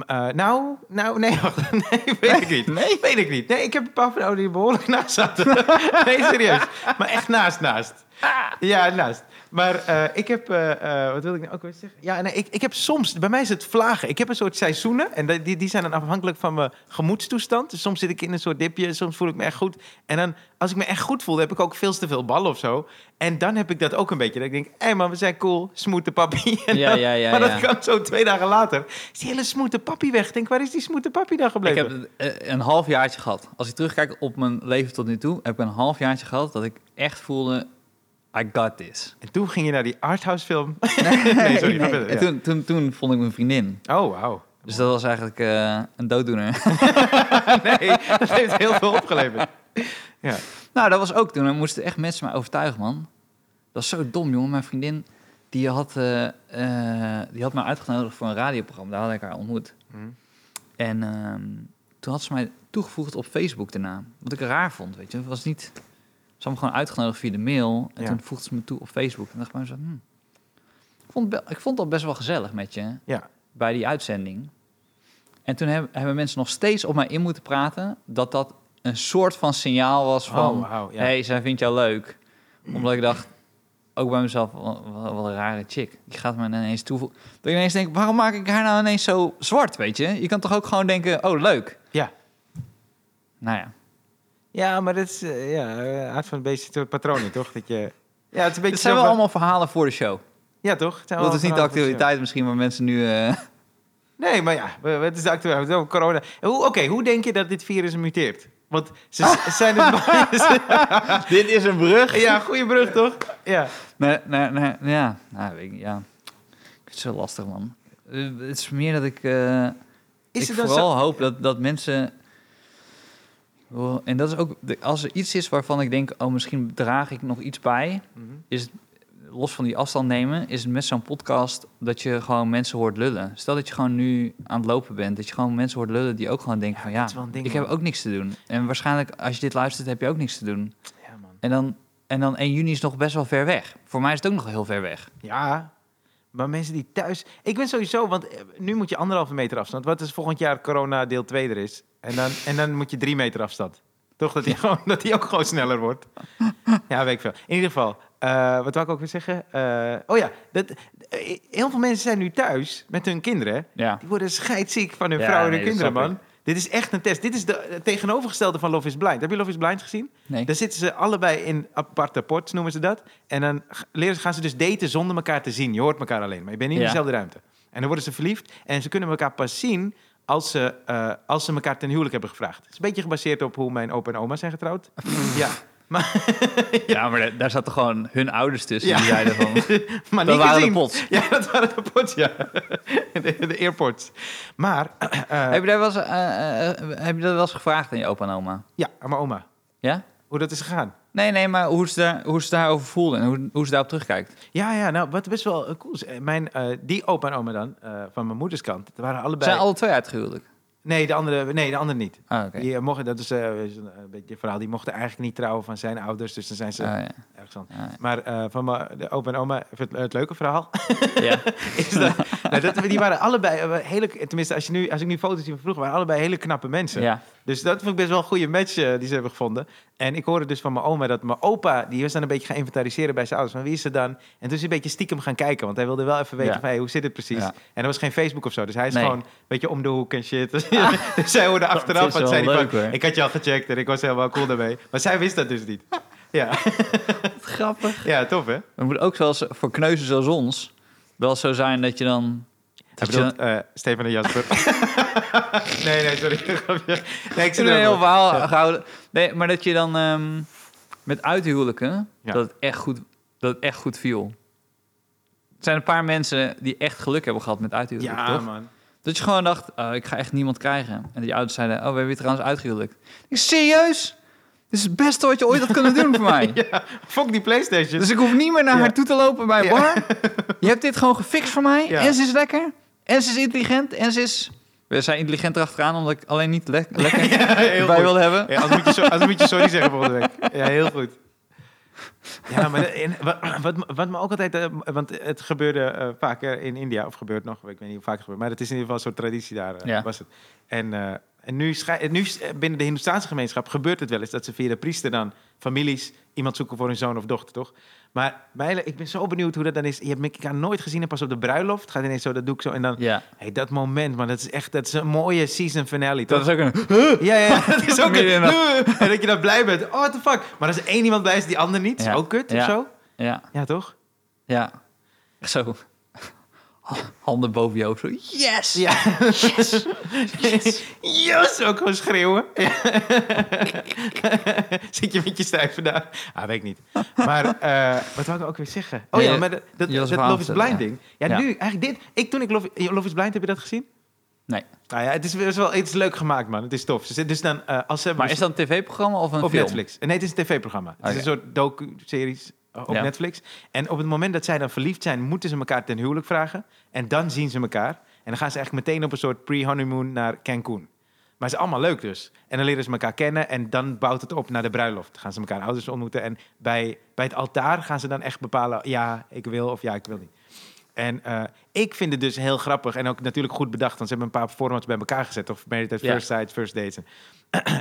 Speaker 1: Eh, nou, nou, nee, wacht. Nee, weet ik niet.
Speaker 2: Nee?
Speaker 1: Weet ik niet. Nee, ik heb een paar vrouwen die er behoorlijk naast zaten. nee, serieus. Maar echt naast, naast. Ja, naast. Maar eh, ik heb, eh, eh, wat wil ik nou ook weer zeggen? Ja, nee, ik, ik heb soms, bij mij is het vlagen. Ik heb een soort seizoenen en die, die zijn dan afhankelijk van mijn gemoedstoestand. Dus soms zit ik in een soort dipje, soms voel ik me echt goed. En dan, als ik me echt goed voel, heb ik ook veel te veel ballen of zo. En dan heb ik dat ook een beetje. Dat ik denk, hé hey man, we zijn cool, smoete papi. En
Speaker 2: Ja,
Speaker 1: dan-
Speaker 2: ja, ja,
Speaker 1: maar dat kan zo twee dagen later. Is die hele smoete papi weg? Ik denk, waar is die smoete papi dan
Speaker 2: Ik
Speaker 1: gebleven?
Speaker 2: heb eh, een halfjaartje gehad. Als ik terugkijk op mijn leven tot nu toe, heb ik een halfjaartje gehad dat ik echt voelde, I got this.
Speaker 1: En toen ging je naar die arthouse film. nee, sorry. verder,
Speaker 2: En toen, toen, toen vond ik mijn vriendin.
Speaker 1: Oh, wauw.
Speaker 2: Dus dat was eigenlijk eh, een dooddoener.
Speaker 1: nee, dat heeft heel veel opgeleverd. Ja.
Speaker 2: Nou, dat was ook toen. Er moesten echt mensen mij overtuigen, man. Dat was zo dom, jongen. Mijn vriendin, die had, eh, eh, die had mij uitgenodigd voor een radioprogramma. Daar had ik haar ontmoet.
Speaker 1: Hm.
Speaker 2: En ehm, toen had ze mij toegevoegd op Facebook daarna. Wat ik raar vond, weet je. Het was niet... Ze me gewoon uitgenodigd via de mail. En
Speaker 1: Ja.
Speaker 2: toen voegde ze me toe op Facebook. En dacht ik maar zo, hm. ik, vond, ik vond het al best wel gezellig met je
Speaker 1: Ja.
Speaker 2: bij die uitzending. En toen heb- hebben mensen nog steeds op mij in moeten praten... dat dat een soort van signaal was van...
Speaker 1: Oh. Ja.
Speaker 2: hey, zij vindt jou leuk. Omdat ik dacht, ook bij mezelf, wat een rare chick. Die gaat me ineens toevoegen. Dat ik ineens denk, waarom maak ik haar nou ineens zo zwart, weet je? Je kan toch ook gewoon denken, oh, leuk.
Speaker 1: Ja.
Speaker 2: Nou ja.
Speaker 1: Ja, maar dat is eh, ja, eh, aard van het patroon, toch? Dat je... Ja, het is een beetje
Speaker 2: zijn wel allemaal verhalen voor de show.
Speaker 1: Ja, toch? Het
Speaker 2: Dat is niet de actualiteit misschien waar mensen nu... eh,
Speaker 1: Nee, maar ja, het is de actualiteit. Is corona. Oké, hoe denk je dat dit virus muteert? Want ze zijn het...
Speaker 2: Dit is een brug.
Speaker 1: ja, goede brug, toch? Ja.
Speaker 2: Nee, nee, nee, ja. Nou, ik, ja. Het zo lastig, man. Het is meer dat ik...
Speaker 1: Is
Speaker 2: ik vooral
Speaker 1: zo...
Speaker 2: hoop dat, dat mensen... Wel, En dat is ook... Als er iets is waarvan ik denk... Oh, misschien draag ik nog iets bij...
Speaker 1: Mhm.
Speaker 2: is het, los van die afstand nemen, is het met zo'n podcast dat je gewoon mensen hoort lullen. Stel dat je gewoon nu aan het lopen bent, dat je gewoon mensen hoort lullen die ook gewoon denken van ja,
Speaker 1: ding,
Speaker 2: ik heb ook niks te doen. En waarschijnlijk als je dit luistert, heb je ook niks te doen.
Speaker 1: Ja, man.
Speaker 2: En dan, en dan 1 juni is nog best wel ver weg. Voor mij is het ook nog heel ver weg.
Speaker 1: Ja, maar mensen die thuis... Ik ben sowieso, want eh, nu moet je anderhalve meter afstand. Wat is volgend jaar corona deel 2 er is? En dan, en dan moet je drie meter afstand. Toch dat die, gewoon, dat die ook gewoon sneller wordt. Ja, weet ik veel. In ieder geval, eh, wat wou ik ook weer zeggen? Eh, oh ja, dat, heel veel mensen zijn nu thuis met hun kinderen.
Speaker 2: Ja.
Speaker 1: Die worden scheidziek van hun
Speaker 2: Ja,
Speaker 1: vrouw en hun kinderen, man. Dit is echt een test. Dit is de het tegenovergestelde van Love is Blind. Heb je Love is Blind gezien?
Speaker 2: Nee.
Speaker 1: Daar zitten ze allebei in aparte ports, noemen ze dat. En dan leren, gaan ze dus daten zonder elkaar te zien. Je hoort elkaar alleen, maar je bent niet in dezelfde ruimte. En dan worden ze verliefd en ze kunnen elkaar pas zien als ze, eh, als ze elkaar ten huwelijk hebben gevraagd. Het is een beetje gebaseerd op hoe mijn opa en oma zijn getrouwd. ja,
Speaker 2: Ja, maar daar- zaten gewoon hun ouders tussen.
Speaker 1: Ja.
Speaker 2: Die zeiden van,
Speaker 1: maar
Speaker 2: dat waren
Speaker 1: gezien.
Speaker 2: de pots.
Speaker 1: Ja, dat waren de pots, ja. De, de airports. Maar, eh,
Speaker 2: heb, je daar wel eens, eh, eh, heb je dat wel eens gevraagd aan je opa en oma?
Speaker 1: ja, aan mijn oma.
Speaker 2: Ja?
Speaker 1: Hoe dat is gegaan.
Speaker 2: Nee, nee, maar hoe ze, daar, hoe ze daarover voelden en hoe, hoe ze daarop terugkijkt.
Speaker 1: Ja, ja, nou, wat best wel eh, cool is. eh, Mijn, eh, die opa en oma dan, eh, van mijn moeders kant, waren allebei...
Speaker 2: Zijn alle twee uitgehuwelijk?
Speaker 1: Nee, de andere, nee, de andere niet.
Speaker 2: Ah.
Speaker 1: Die eh, mochten, dat is eh, is een, beetje een verhaal, die mochten eigenlijk niet trouwen van zijn ouders, dus dan zijn ze
Speaker 2: Ah, ja.
Speaker 1: ergens aan.
Speaker 2: Ah, ja.
Speaker 1: Maar eh, van mijn, de opa en oma, het, het leuke verhaal,
Speaker 2: ja.
Speaker 1: is dat, nou, dat die waren allebei eh, hele, tenminste als, je nu, als ik nu foto's zie van vroeger, waren allebei hele knappe mensen.
Speaker 2: ja.
Speaker 1: Dus dat vond ik best wel een goede match eh, die ze hebben gevonden. En ik hoorde dus van mijn oma dat mijn opa, die was dan een beetje gaan inventariseren bij zijn ouders. Van wie is ze dan? En toen is hij een beetje stiekem gaan kijken, want hij wilde wel even weten
Speaker 2: Ja.
Speaker 1: van hey, hoe zit het precies.
Speaker 2: Ja.
Speaker 1: En er was geen Facebook of zo, dus hij is
Speaker 2: Nee.
Speaker 1: gewoon een beetje om de hoek en shit. dus zij hoorde achteraf,
Speaker 2: wel
Speaker 1: zei
Speaker 2: leuk,
Speaker 1: van, ik had je al gecheckt en ik was helemaal cool daarmee. Maar zij wist dat dus niet. Ja,
Speaker 2: Grappig.
Speaker 1: ja tof hè?
Speaker 2: Het moet ook zoals voor kneuzen zoals ons wel zo zijn dat je dan Dat je-
Speaker 1: bedoelt eh, Stefan en Jasper. nee, nee, sorry. Nee, ik zit er
Speaker 2: een heel verhaal gehouden. Nee, maar dat je dan ehm, met uithuwelijken,
Speaker 1: Ja.
Speaker 2: dat, het echt goed, dat het echt goed viel. Er zijn een paar mensen die echt geluk hebben gehad met uithuwelijken,
Speaker 1: Ja,
Speaker 2: toch?
Speaker 1: man.
Speaker 2: Dat je gewoon dacht, oh, ik ga echt niemand krijgen. En die ouders zeiden, oh, we hebben je trouwens uitgehuwelijkt. Ik serieus? Dit is het beste wat je ooit had kunnen doen voor mij.
Speaker 1: Ja, fuck die Playstation.
Speaker 2: Dus ik hoef niet meer naar
Speaker 1: Ja.
Speaker 2: haar toe te lopen bij bar. Je hebt dit gewoon gefixt voor mij. En ze is lekker. En ze is intelligent. En ze is... We zijn intelligent erachteraan, omdat ik alleen niet le- lekker
Speaker 1: ja, goed.
Speaker 2: wilde hebben.
Speaker 1: Ja, anders, moet je, zo- anders moet je sorry zeggen volgende week. Ja, heel goed. Ja, maar en wat, wat, me- wat me ook altijd... eh, want het gebeurde eh, vaker in India, of gebeurt nog, ik weet niet hoe vaak het gebeurt, maar het is in ieder geval een soort traditie daar, eh,
Speaker 2: Ja.
Speaker 1: was het. En, eh, en nu, nu is- binnen de Hindoestaanse gemeenschap gebeurt het wel eens dat ze via de priester dan families iemand zoeken voor hun zoon of dochter, toch? Maar ik ben zo benieuwd hoe dat dan is. Je hebt elkaar nooit gezien en pas op de bruiloft. Het gaat ineens zo, dat doe ik zo. En dan,
Speaker 2: Ja.
Speaker 1: hey, dat moment, man, dat is echt dat is een mooie season finale, toch?
Speaker 2: Dat is ook een...
Speaker 1: Ja, ja, dat is ook een... En dat je dan blij bent. Oh, what the fuck. Maar als er één iemand blij is, die ander niet. Is ook kut
Speaker 2: Ja.
Speaker 1: of zo?
Speaker 2: Ja.
Speaker 1: Ja, toch?
Speaker 2: Ja. Zo. Handen boven je hoofd. Zo. Yes!
Speaker 1: Ja. Yes! yes! Ook gewoon schreeuwen. Ja. Zit je met je stijf daar? Ah, weet ik niet. Maar eh, wat wou ik ook weer zeggen? Oh
Speaker 2: Nee,
Speaker 1: ja, maar dat, Love is Blind
Speaker 2: vertellen,
Speaker 1: ding. Ja,
Speaker 2: Ja.
Speaker 1: nu, eigenlijk dit. Ik, toen ik Love, Love is Blind, heb je dat gezien?
Speaker 2: Nee.
Speaker 1: Nou ja, het is, het is wel het is leuk gemaakt, man. Het is tof. Zit dus dan, eh, als ze
Speaker 2: Maar is dat een tv-programma of een
Speaker 1: op
Speaker 2: film?
Speaker 1: Netflix. Nee, het is een tv-programma. Het is een soort docu-series op
Speaker 2: Ja.
Speaker 1: Netflix. En op het moment dat zij dan verliefd zijn, moeten ze elkaar ten huwelijk vragen. En dan zien ze elkaar. En dan gaan ze eigenlijk meteen op een soort pre-honeymoon naar Cancun. Maar het is allemaal leuk dus. En dan leren ze elkaar kennen en dan bouwt het op naar de bruiloft. Dan gaan ze elkaar ouders ontmoeten. En bij, bij het altaar gaan ze dan echt bepalen... ja, ik wil of ja, ik wil niet. En eh, ik vind het dus heel grappig en ook natuurlijk goed bedacht. Want ze hebben een paar formats bij elkaar gezet. Of Married at
Speaker 2: Ja.
Speaker 1: First Sight, First Dates.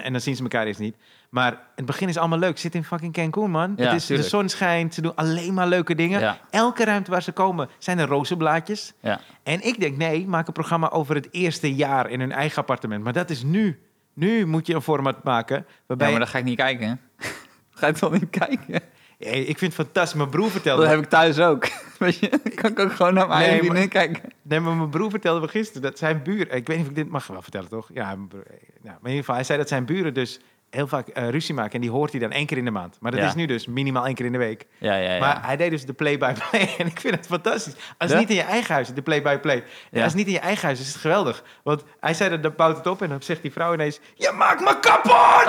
Speaker 1: en dan zien ze elkaar eerst niet. Maar in het begin is allemaal leuk. Zit in fucking Cancun, man.
Speaker 2: Ja,
Speaker 1: het is, de zon schijnt. Ze doen alleen maar leuke dingen.
Speaker 2: Ja.
Speaker 1: Elke ruimte waar ze komen zijn er rozenblaadjes.
Speaker 2: Ja.
Speaker 1: En ik denk, nee, maak een programma over het eerste jaar in hun eigen appartement. Maar dat is nu. Nu moet je een format maken waarbij...
Speaker 2: ja, maar dan ga ik niet kijken. Ga je toch niet kijken?
Speaker 1: Hey, ik vind het fantastisch. Mijn broer vertelde...
Speaker 2: Dat heb ik thuis ook. Weet je, kan ik ook gewoon naar mijn
Speaker 1: Nee,
Speaker 2: eigen vriendin kijken.
Speaker 1: Nee, maar mijn broer vertelde me gisteren dat zijn buren... Ik weet niet of ik dit mag wel vertellen, toch? Ja, broer- nou, maar in ieder geval, hij zei dat zijn buren dus heel vaak eh, ruzie maken. En die hoort hij dan één keer in de maand. Maar dat
Speaker 2: Ja.
Speaker 1: is nu dus minimaal één keer in de week.
Speaker 2: Ja, ja, ja.
Speaker 1: Maar hij deed dus de play-by-play. En ik vind het fantastisch. Als het niet in je eigen huis is, de play-by-play. En
Speaker 2: Ja.
Speaker 1: Als het niet in je eigen huis is, het geweldig. Want hij zei dat, dan bouwt het op en dan zegt die vrouw ineens... Je maakt me kapot!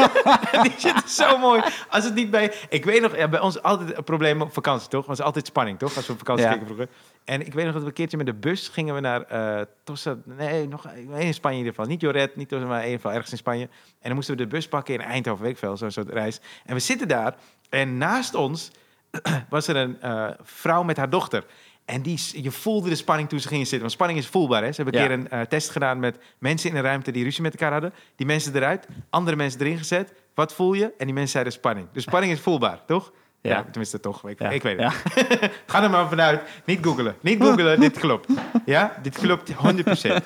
Speaker 1: die shit is zo mooi. Als het niet bij... Ik weet nog, ja, bij ons altijd een probleem op vakantie, toch? Is altijd spanning, toch? Als we op vakantie gingen vroeger. En ik weet nog dat we een keertje met de bus gingen we naar eh Tossa... Nee, nog in Spanje in ieder geval. Niet Joret, niet Tossa, maar in ieder geval ergens in Spanje. En dan moesten we de bus pakken in Eindhoven, weet ik veel, zo'n soort reis. En we zitten daar en naast ons was er een eh, vrouw met haar dochter. En die, je voelde de spanning toen ze gingen zitten. Want spanning is voelbaar. Hè? Ze hebben een
Speaker 2: Ja.
Speaker 1: keer een eh, test gedaan met mensen in een ruimte die ruzie met elkaar hadden. Die mensen eruit, andere mensen erin gezet. Wat voel je? En die mensen zeiden spanning. Dus spanning is voelbaar, toch? Ja,
Speaker 2: Ja.
Speaker 1: tenminste toch. Ik,
Speaker 2: Ja.
Speaker 1: ik weet
Speaker 2: Ja.
Speaker 1: het. Ga er maar vanuit. Niet googelen. Niet googelen, dit klopt. Ja, dit klopt 100%.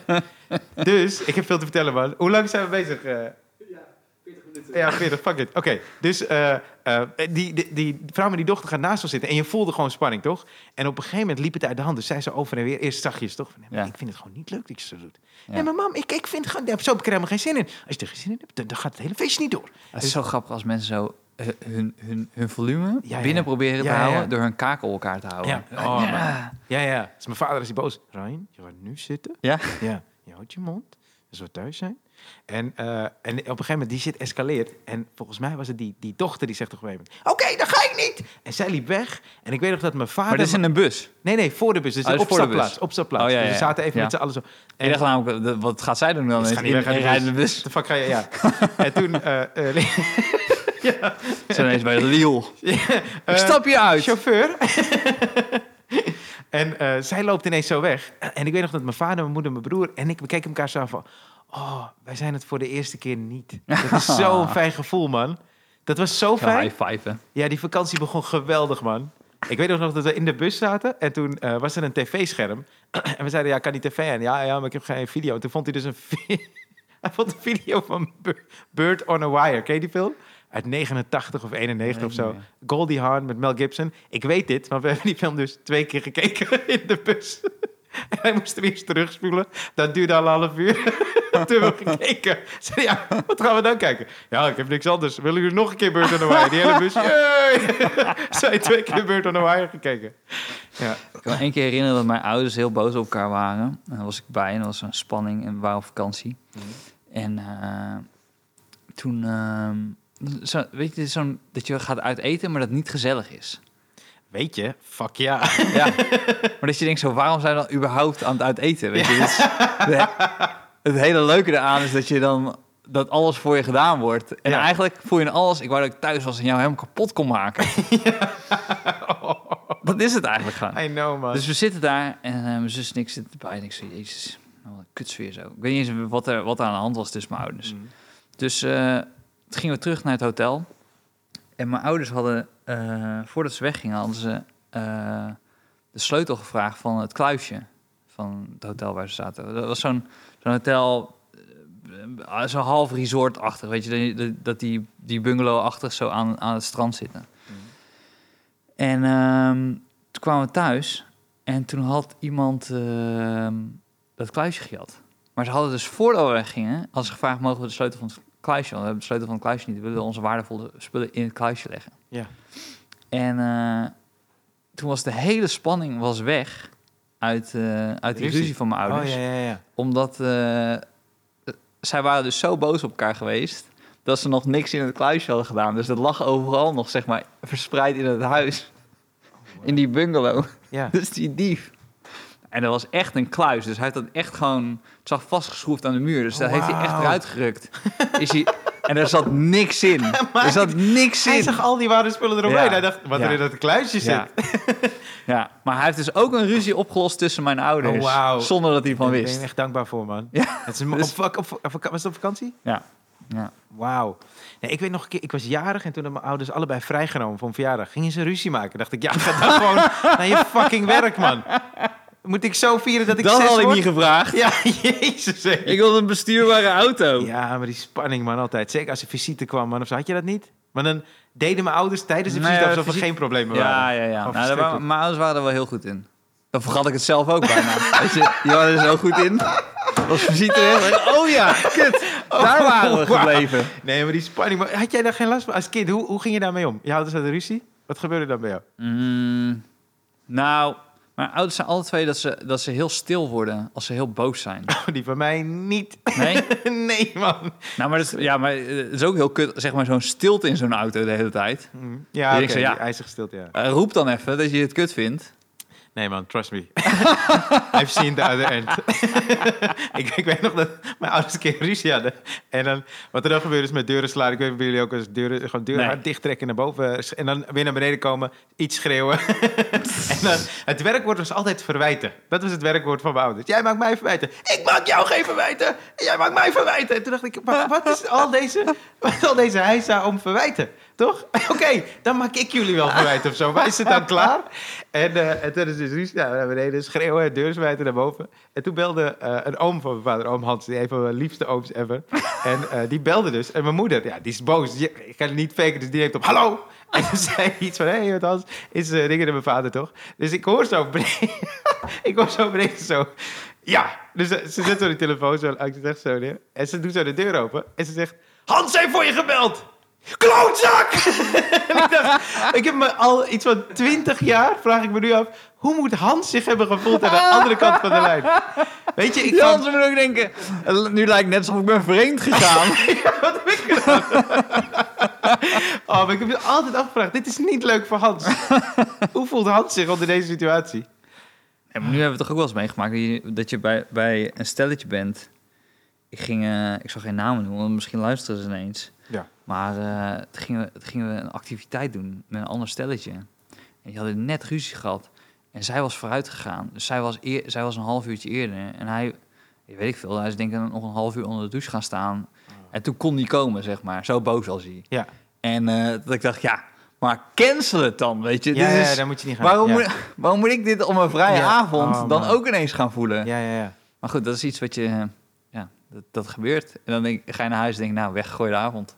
Speaker 1: Dus, ik heb veel te vertellen, man. Hoe lang zijn we bezig? eh? Ja, 40, fuck it. Oké, dus eh, eh, die, die, die vrouw met die dochter gaat naast ons zitten. En je voelde gewoon spanning, toch? En op een gegeven moment liep het uit de hand. Dus zij zo over en weer. Eerst zachtjes, toch? Van, nee, maar
Speaker 2: Ja.
Speaker 1: Ik vind het gewoon niet leuk dat je zo doet.
Speaker 2: Ja.
Speaker 1: Nee, maar mam, ik, ik vind het gewoon... Daar zo heb ik er helemaal geen zin in. Als je er geen zin in hebt, dan, dan gaat het hele feestje niet door.
Speaker 2: Het is zo grappig als mensen zo hun, hun, hun volume
Speaker 1: Ja, ja.
Speaker 2: binnen proberen te houden door hun kakel elkaar te houden.
Speaker 1: Ja. Oh,
Speaker 2: ja.
Speaker 1: Ja, ja. Dus mijn vader is die boos. Ryan, je gaat nu zitten.
Speaker 2: Ja?
Speaker 1: Ja, je houdt je mond. Je zou thuis zijn. En, eh, en op een gegeven moment, die shit escaleert. En volgens mij was het die, die dochter die zegt op een gegeven moment... Oké, dan ga ik niet! En zij liep weg. En ik weet nog dat mijn vader...
Speaker 2: Maar dit is in een bus.
Speaker 1: Nee, nee, voor de bus. Dus
Speaker 2: Oh,
Speaker 1: de opstapplaats. Opstapplaats.
Speaker 2: Oh, ja,
Speaker 1: Dus we
Speaker 2: ja,
Speaker 1: zaten even met z'n allen zo.
Speaker 2: En ik dacht namelijk, de- wat gaat zij doen dan
Speaker 1: Ze
Speaker 2: in
Speaker 1: gaan niet
Speaker 2: in-
Speaker 1: weg
Speaker 2: in
Speaker 1: de bus. De fuck ga je... Ja. en toen... eh eh, ja.
Speaker 2: Ze ineens bij Liel.
Speaker 1: Eh,
Speaker 2: Ik stap je uit.
Speaker 1: Chauffeur. en eh, zij loopt ineens zo weg. En ik weet nog dat mijn vader, mijn moeder, mijn broer en ik, we keken elkaar zo aan van... Oh, wij zijn het voor de eerste keer niet. Dat is zo'n fijn gevoel, man. Dat was zo fijn.
Speaker 2: high five, hè.
Speaker 1: Ja, die vakantie begon geweldig, man. Ik weet ook nog dat we in de bus zaten en toen eh, was er een tv-scherm. en we zeiden, ja, kan die tv aan? Ja, ja, maar ik heb geen video. En toen vond hij dus een, hij vond een video van Bir- Bird on a Wire. Ken je die film? Uit 89 of 91 of zo. Goldie Hawn met Mel Gibson. Ik weet dit, want we hebben die film dus twee keer gekeken in de bus. En hij moest hem eerst terugspoelen. Dat duurde al een half uur. Toen hebben we gekeken. Zei ja, wat gaan we dan kijken? Ja, ik heb niks anders. Willen jullie nog een keer Bird on the Wire? Die hele bus! Zij twee keer Bird on the Wire gekeken. Ja.
Speaker 2: Ik kan me één keer herinneren dat mijn ouders heel boos op elkaar waren. En daar was ik bij en dat was een spanning en we waren op vakantie. En eh, toen, ehm, zo, weet je, zo'n dat je gaat uit eten, maar dat het niet gezellig is.
Speaker 1: Weet je, fuck ja.
Speaker 2: Ja. maar dat je denkt zo, waarom zijn we dan überhaupt aan het uit eten? Weet je, dit is- de- het hele leuke eraan is dat je dan dat alles voor je gedaan wordt. En
Speaker 1: Ja.
Speaker 2: eigenlijk voel je alles. Ik wou dat ik thuis was en jou helemaal kapot kon maken. Dat is het eigenlijk gewoon.
Speaker 1: I know, man.
Speaker 2: Dus we zitten daar en eh, mijn zus en ik zitten erbij. En ik jezus, wat een kutsfeer zo. Ik weet niet eens wat er, wat er aan de hand was tussen mijn ouders.
Speaker 1: Mm.
Speaker 2: Dus eh, toen gingen we terug naar het hotel. En mijn ouders hadden, eh, voordat ze weggingen, hadden ze eh, de sleutel gevraagd van het kluisje van het hotel waar ze zaten. Dat was zo'n zo'n hotel, eh, zo'n half resort-achtig, weet je, dat die, die bungalow-achtig zo aan, aan het strand zitten. En ehm, toen kwamen we thuis en toen had iemand ehm, dat kluisje gejat. Maar ze hadden dus voordat we weggingen, hadden ze gevraagd, mogen we de sleutel van het kluisje, want we hebben de sleutel van het kluisje niet, we willen onze waardevolle spullen in het kluisje leggen.
Speaker 1: Ja.
Speaker 2: En eh, toen was de hele spanning was weg uit, eh, uit die
Speaker 1: Ruzie.
Speaker 2: van mijn
Speaker 1: Oh,
Speaker 2: ouders.
Speaker 1: ja, ja, ja.
Speaker 2: Omdat eh, zij waren dus zo boos op elkaar geweest... dat ze nog niks in het kluisje hadden gedaan. Dus dat lag overal nog, zeg maar, verspreid in het huis. In die bungalow.
Speaker 1: Ja.
Speaker 2: Dus die dief. En dat was echt een kluis. Dus hij heeft dat echt gewoon... Het zag vastgeschroefd aan de muur. Dus dat heeft hij echt eruit gerukt. Is hij, en er zat niks in. Er zat niks
Speaker 1: Hij
Speaker 2: in.
Speaker 1: zag al die ware spullen eromheen.
Speaker 2: Ja.
Speaker 1: Hij dacht, wat
Speaker 2: Ja.
Speaker 1: er in dat kluisje zit.
Speaker 2: Ja. maar hij heeft dus ook een ruzie opgelost tussen mijn ouders.
Speaker 1: Oh.
Speaker 2: Zonder dat hij van
Speaker 1: Daar ben je
Speaker 2: wist.
Speaker 1: echt dankbaar voor, man.
Speaker 2: Ja.
Speaker 1: Het is
Speaker 2: Dus-
Speaker 1: op, op, op, op- was het op vakantie?
Speaker 2: Ja. ja.
Speaker 1: Wauw. Nee, ik weet nog een keer, ik was jarig en toen hadden mijn ouders allebei vrijgenomen voor een verjaardag. Gingen ze ruzie maken. Dacht ik, ja, ga dan gewoon naar je fucking werk, man. Moet ik zo vieren dat ik
Speaker 2: Dat
Speaker 1: zes
Speaker 2: had ik
Speaker 1: word?
Speaker 2: niet gevraagd.
Speaker 1: Ja, jezus. hé.
Speaker 2: Ik wilde een bestuurbare auto.
Speaker 1: Ja, maar die spanning, man, altijd. Zeker als er visite kwam, man, of zo. Had je dat niet? Maar dan deden mijn ouders tijdens de
Speaker 2: Nee,
Speaker 1: visite
Speaker 2: ja,
Speaker 1: alsof er
Speaker 2: visite-
Speaker 1: geen problemen
Speaker 2: Ja,
Speaker 1: waren.
Speaker 2: ja, ja.
Speaker 1: Gewoon
Speaker 2: Nou, daar waren,
Speaker 1: verschrikkelijk.
Speaker 2: mijn ouders waren er wel heel goed in. Dan vergat ik het zelf ook bijna. Weet je, die waren er zo goed in. Als visite. Oh ja, kut. Daar waren we gebleven.
Speaker 1: Nee, maar die spanning. Maar had jij daar geen last van als kind? Hoe, hoe ging je daarmee om? Je ouders hadden ruzie? Wat gebeurde dan bij jou?
Speaker 2: Mm, nou, mijn ouders zijn alle twee dat ze, dat ze heel stil worden als ze heel boos zijn.
Speaker 1: Die van mij niet.
Speaker 2: Nee?
Speaker 1: nee, man.
Speaker 2: Nou, maar, dat, is- ja, maar eh, het is ook heel kut, zeg maar, zo'n stilte in zo'n auto de hele tijd.
Speaker 1: Mm. Ja,
Speaker 2: denkt zo, ja.
Speaker 1: ijzig stilte, ja.
Speaker 2: Eh, roep dan even dat je het kut vindt.
Speaker 1: Nee, man, trust me. I've seen the other end. ik, ik weet nog dat mijn ouders een keer ruzie hadden. En dan, wat er dan gebeurt is met deuren slaan. Ik weet niet of jullie ook eens deuren, gewoon deuren
Speaker 2: Nee.
Speaker 1: hard dicht trekken naar boven. En dan weer naar beneden komen, iets schreeuwen. en dan, het werkwoord was altijd verwijten. Dat was het werkwoord van mijn ouders. Jij maakt mij verwijten. Ik maak jou geen verwijten. Jij maakt mij verwijten. En toen dacht ik, wat is al deze, wat is al deze heisa om verwijten? Toch? Oké, dan maak ik jullie wel verwijten of zo. Maar is het dan klaar? En, en toen is dus nou, naar beneden, schreeuwen, deur smijten naar boven. En toen belde eh, een oom van mijn vader, oom Hans, die een van mijn liefste ooms ever. En eh, die belde dus. En mijn moeder, ja, die is boos. Ik kan het niet faken, dus die heeft op hallo. En toen zei iets van, hé, hey, wat Hans, is uh, dingen naar mijn vader toch? Dus ik hoor zo beneden, ik hoor zo beneden zo, ja. Dus ze zet zo die telefoon zo langs, zegt zo neer. En ze doet zo de deur open. En ze zegt, Hans heeft voor je gebeld. Klootzak! ik dacht, ik heb me al iets van twintig jaar, vraag ik me nu af, hoe moet Hans zich hebben gevoeld aan de andere kant van de lijn? Weet je, ik
Speaker 2: ze moet ook denken, nu lijkt het net alsof ik ben vreemd gegaan.
Speaker 1: wat heb ik gedaan? oh, maar ik heb me altijd afgevraagd, dit is niet leuk voor Hans. hoe voelt Hans zich onder deze situatie?
Speaker 2: Ja, maar nu hebben we toch ook wel eens meegemaakt dat je, dat je bij, bij een stelletje bent. Ik, ging, eh, ik zal geen namen noemen, want misschien luisteren ze ineens.
Speaker 1: Ja.
Speaker 2: Maar eh toen, gingen we, toen gingen we een activiteit doen met een ander stelletje. En die hadden net ruzie gehad. En zij was vooruit gegaan. Dus zij was, eer, zij was een half uurtje eerder. En hij, weet ik veel, hij is denk ik nog een half uur onder de douche gaan staan. En toen kon die komen, zeg maar. Zo boos als hij.
Speaker 1: Ja,
Speaker 2: En eh, dat ik dacht, ja, maar cancel het dan, weet je.
Speaker 1: ja,
Speaker 2: Dit
Speaker 1: ja,
Speaker 2: is,
Speaker 1: daar moet je niet gaan.
Speaker 2: waarom,
Speaker 1: ja.
Speaker 2: moet, waarom moet ik dit op een vrije
Speaker 1: Ja.
Speaker 2: avond
Speaker 1: Oh,
Speaker 2: dan ook ineens gaan voelen?
Speaker 1: ja, ja, ja.
Speaker 2: Maar goed, dat is iets wat je, eh, ja, dat, dat gebeurt. En dan denk, ga je naar huis en denk nou, weggooi de avond.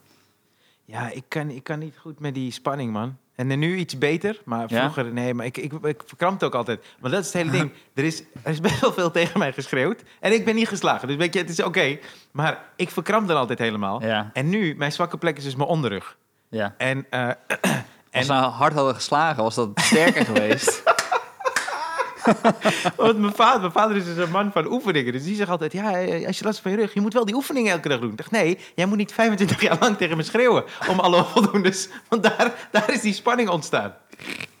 Speaker 1: Ja, ik kan, ik kan niet goed met die spanning, man. En nu iets beter, maar
Speaker 2: Ja?
Speaker 1: vroeger nee. Maar ik, ik, ik verkrampte ook altijd. Maar dat is het hele ding. Er is, er is best wel veel tegen mij geschreeuwd. En ik ben niet geslagen. Dus weet je, het is oké. Maar ik verkramp dan altijd helemaal.
Speaker 2: Ja,
Speaker 1: En nu, mijn zwakke plek is dus mijn onderrug.
Speaker 2: ja.
Speaker 1: En, eh,
Speaker 2: Als
Speaker 1: en
Speaker 2: ze nou hard hadden geslagen, was dat sterker geweest.
Speaker 1: want mijn vader, mijn vader is dus een man van oefeningen. Dus die zegt altijd, ja, eh, als je last hebt van je rug, je moet wel die oefeningen elke dag doen. Ik dacht, nee, jij moet niet 25 jaar lang tegen me schreeuwen om alle voldoendes. Want daar, daar is die spanning ontstaan.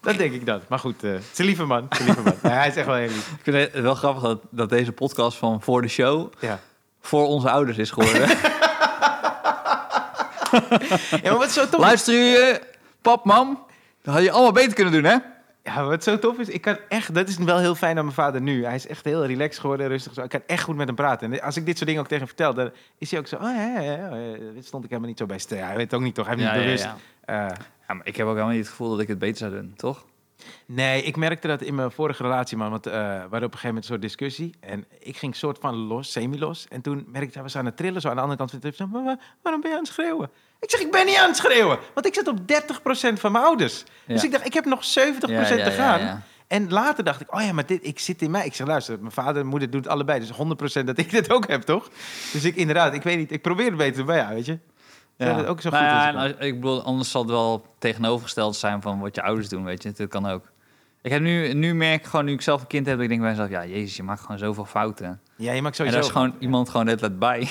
Speaker 1: Dat denk ik dan. Maar goed, eh, het is een lieve man. Een lieve man. Ja, hij is echt wel heel lief.
Speaker 2: Ik vind het wel grappig dat, dat deze podcast van voor de show
Speaker 1: Ja.
Speaker 2: voor onze ouders is geworden.
Speaker 1: ja, maar wat zo tof
Speaker 2: Luister je, pap, mam, dat had je allemaal beter kunnen doen, hè?
Speaker 1: Ja, wat zo tof is, ik kan echt, dat is wel heel fijn aan mijn vader nu. Hij is echt heel relaxed geworden, rustig zo. Ik kan echt goed met hem praten. En als ik dit soort dingen ook tegen hem vertel, dan is hij ook zo, oh ja, ja, ja, ja, dit stond ik helemaal niet zo bij stil. Ja, hij weet het ook niet toch, hij heeft niet bewust.
Speaker 2: ja.
Speaker 1: Eh,
Speaker 2: Ja, maar ik heb ook helemaal niet het gevoel dat ik het beter zou doen, toch?
Speaker 1: Nee, ik merkte dat in mijn vorige relatie, man. Want eh, we hadden op een gegeven moment een soort discussie. En ik ging soort van los, semi-los. En toen merkte ik, was aan het trillen, zo aan de andere kant van de trip. Zo, "Maar waar- waarom ben je aan het schreeuwen? Ik zeg, ik ben niet aan het schreeuwen. Want ik zit op 30% van mijn ouders. Dus ik dacht, ik heb nog 70% te gaan. En later dacht ik, oh ja, maar dit, ik zit in mij. Ik zeg, luister, mijn vader en moeder doen het allebei. Dus 100% dat ik dit ook heb, toch? Dus ik inderdaad, ik weet niet, ik probeer het beter maar ja, weet je.
Speaker 2: Ja.
Speaker 1: Dat ook zo
Speaker 2: Nou
Speaker 1: goed
Speaker 2: ja,
Speaker 1: als
Speaker 2: en
Speaker 1: ik
Speaker 2: als- ik bedoel, anders zal het wel tegenovergesteld zijn van wat je ouders doen, weet je. Dat kan ook. Ik heb nu, nu merk ik gewoon, nu ik zelf een kind heb, dat ik denk bij mezelf, ja, jezus, je maakt gewoon zoveel fouten.
Speaker 1: Ja, je maakt
Speaker 2: En
Speaker 1: sowieso...
Speaker 2: daar is gewoon iemand gewoon net let bij.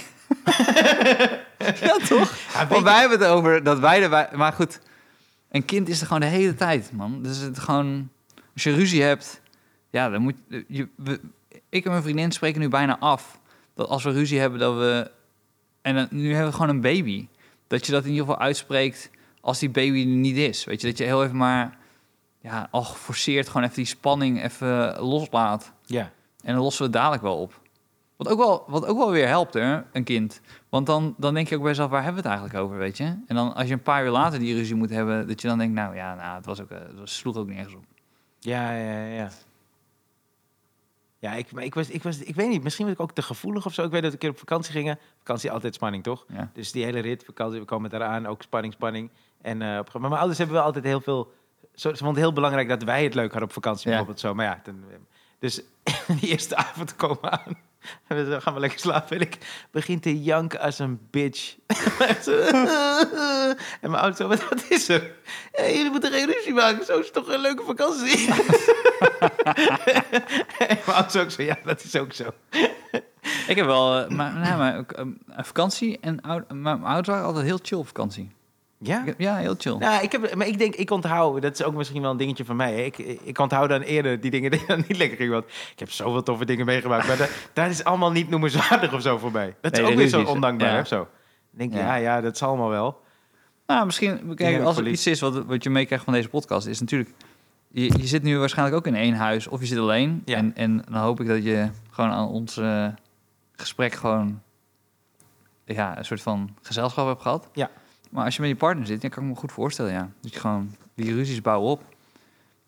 Speaker 2: ja, toch?
Speaker 1: Ja,
Speaker 2: Want wij hebben het over dat wij erbij... Maar goed, een kind is er gewoon de hele tijd, man. Dus het gewoon... Als je ruzie hebt, ja, dan moet je... we- ik en mijn vriendin spreken nu bijna af dat als we ruzie hebben, dat we... En dan- nu hebben we gewoon een baby. Dat je dat in ieder geval uitspreekt als die baby er niet is. Weet je, dat je heel even maar... Ja, al geforceerd gewoon even die spanning even loslaat.
Speaker 1: Ja,
Speaker 2: En dan lossen we het dadelijk wel op. Wat ook wel, wat ook wel weer helpt, hè, een kind. Want dan, dan denk je ook bij jezelf, waar hebben we het eigenlijk over, weet je? En dan als je een paar uur later die ruzie moet hebben, dat je dan denkt, nou ja, nou, het, was ook, eh, het was, sloeg ook nergens op.
Speaker 1: ja, ja, ja. Ja, ik, maar ik, was, ik, was, ik weet niet, misschien was ik ook te gevoelig of zo. Ik weet dat we een keer op vakantie gingen. Vakantie altijd spanning, toch?
Speaker 2: Ja.
Speaker 1: Dus die hele rit, vakantie, we komen eraan, ook spanning, spanning. En, eh, maar mijn ouders hebben wel altijd heel veel... Zo, ze vonden het heel belangrijk dat wij het leuk hadden op vakantie,
Speaker 2: Ja.
Speaker 1: bijvoorbeeld zo. Maar ja, eh, dus die eerste avond komen aan. We gaan we lekker slapen. En ik begin te janken als een bitch. En mijn ouders zo, wat is er? Jullie moeten geen ruzie maken, zo is het toch een leuke vakantie. en mijn ouders ook zo, ja, dat is ook zo.
Speaker 2: Ik heb wel, eh, maar, nee, maar ehm, een vakantie en mijn ouders waren altijd heel chill op vakantie.
Speaker 1: Ja?
Speaker 2: Ja, heel chill.
Speaker 1: Nou, ik heb, maar ik denk, ik onthoud, dat is ook misschien wel een dingetje van mij. hè. Ik, ik onthoud dan eerder die dingen die dan niet lekker gingen. Want ik heb zoveel toffe dingen meegemaakt. Maar dat, dat is allemaal niet noemenswaardig of zo voor mij. Dat is
Speaker 2: Nee,
Speaker 1: ook weer zo ondankbaar,
Speaker 2: Ja.
Speaker 1: of zo. Dan denk je,
Speaker 2: Ja.
Speaker 1: ja, ja, dat zal allemaal wel.
Speaker 2: Nou, misschien, kijk, als er iets is wat, wat je meekrijgt van deze podcast, is natuurlijk, je, je zit nu waarschijnlijk ook in één huis of je zit alleen.
Speaker 1: Ja.
Speaker 2: En, en dan hoop ik dat je gewoon aan ons eh, gesprek gewoon, ja, een soort van gezelschap hebt gehad.
Speaker 1: Ja.
Speaker 2: Maar als je met je partner zit, dan kan ik me goed voorstellen, ja. Dat je gewoon die ruzies bouwen op.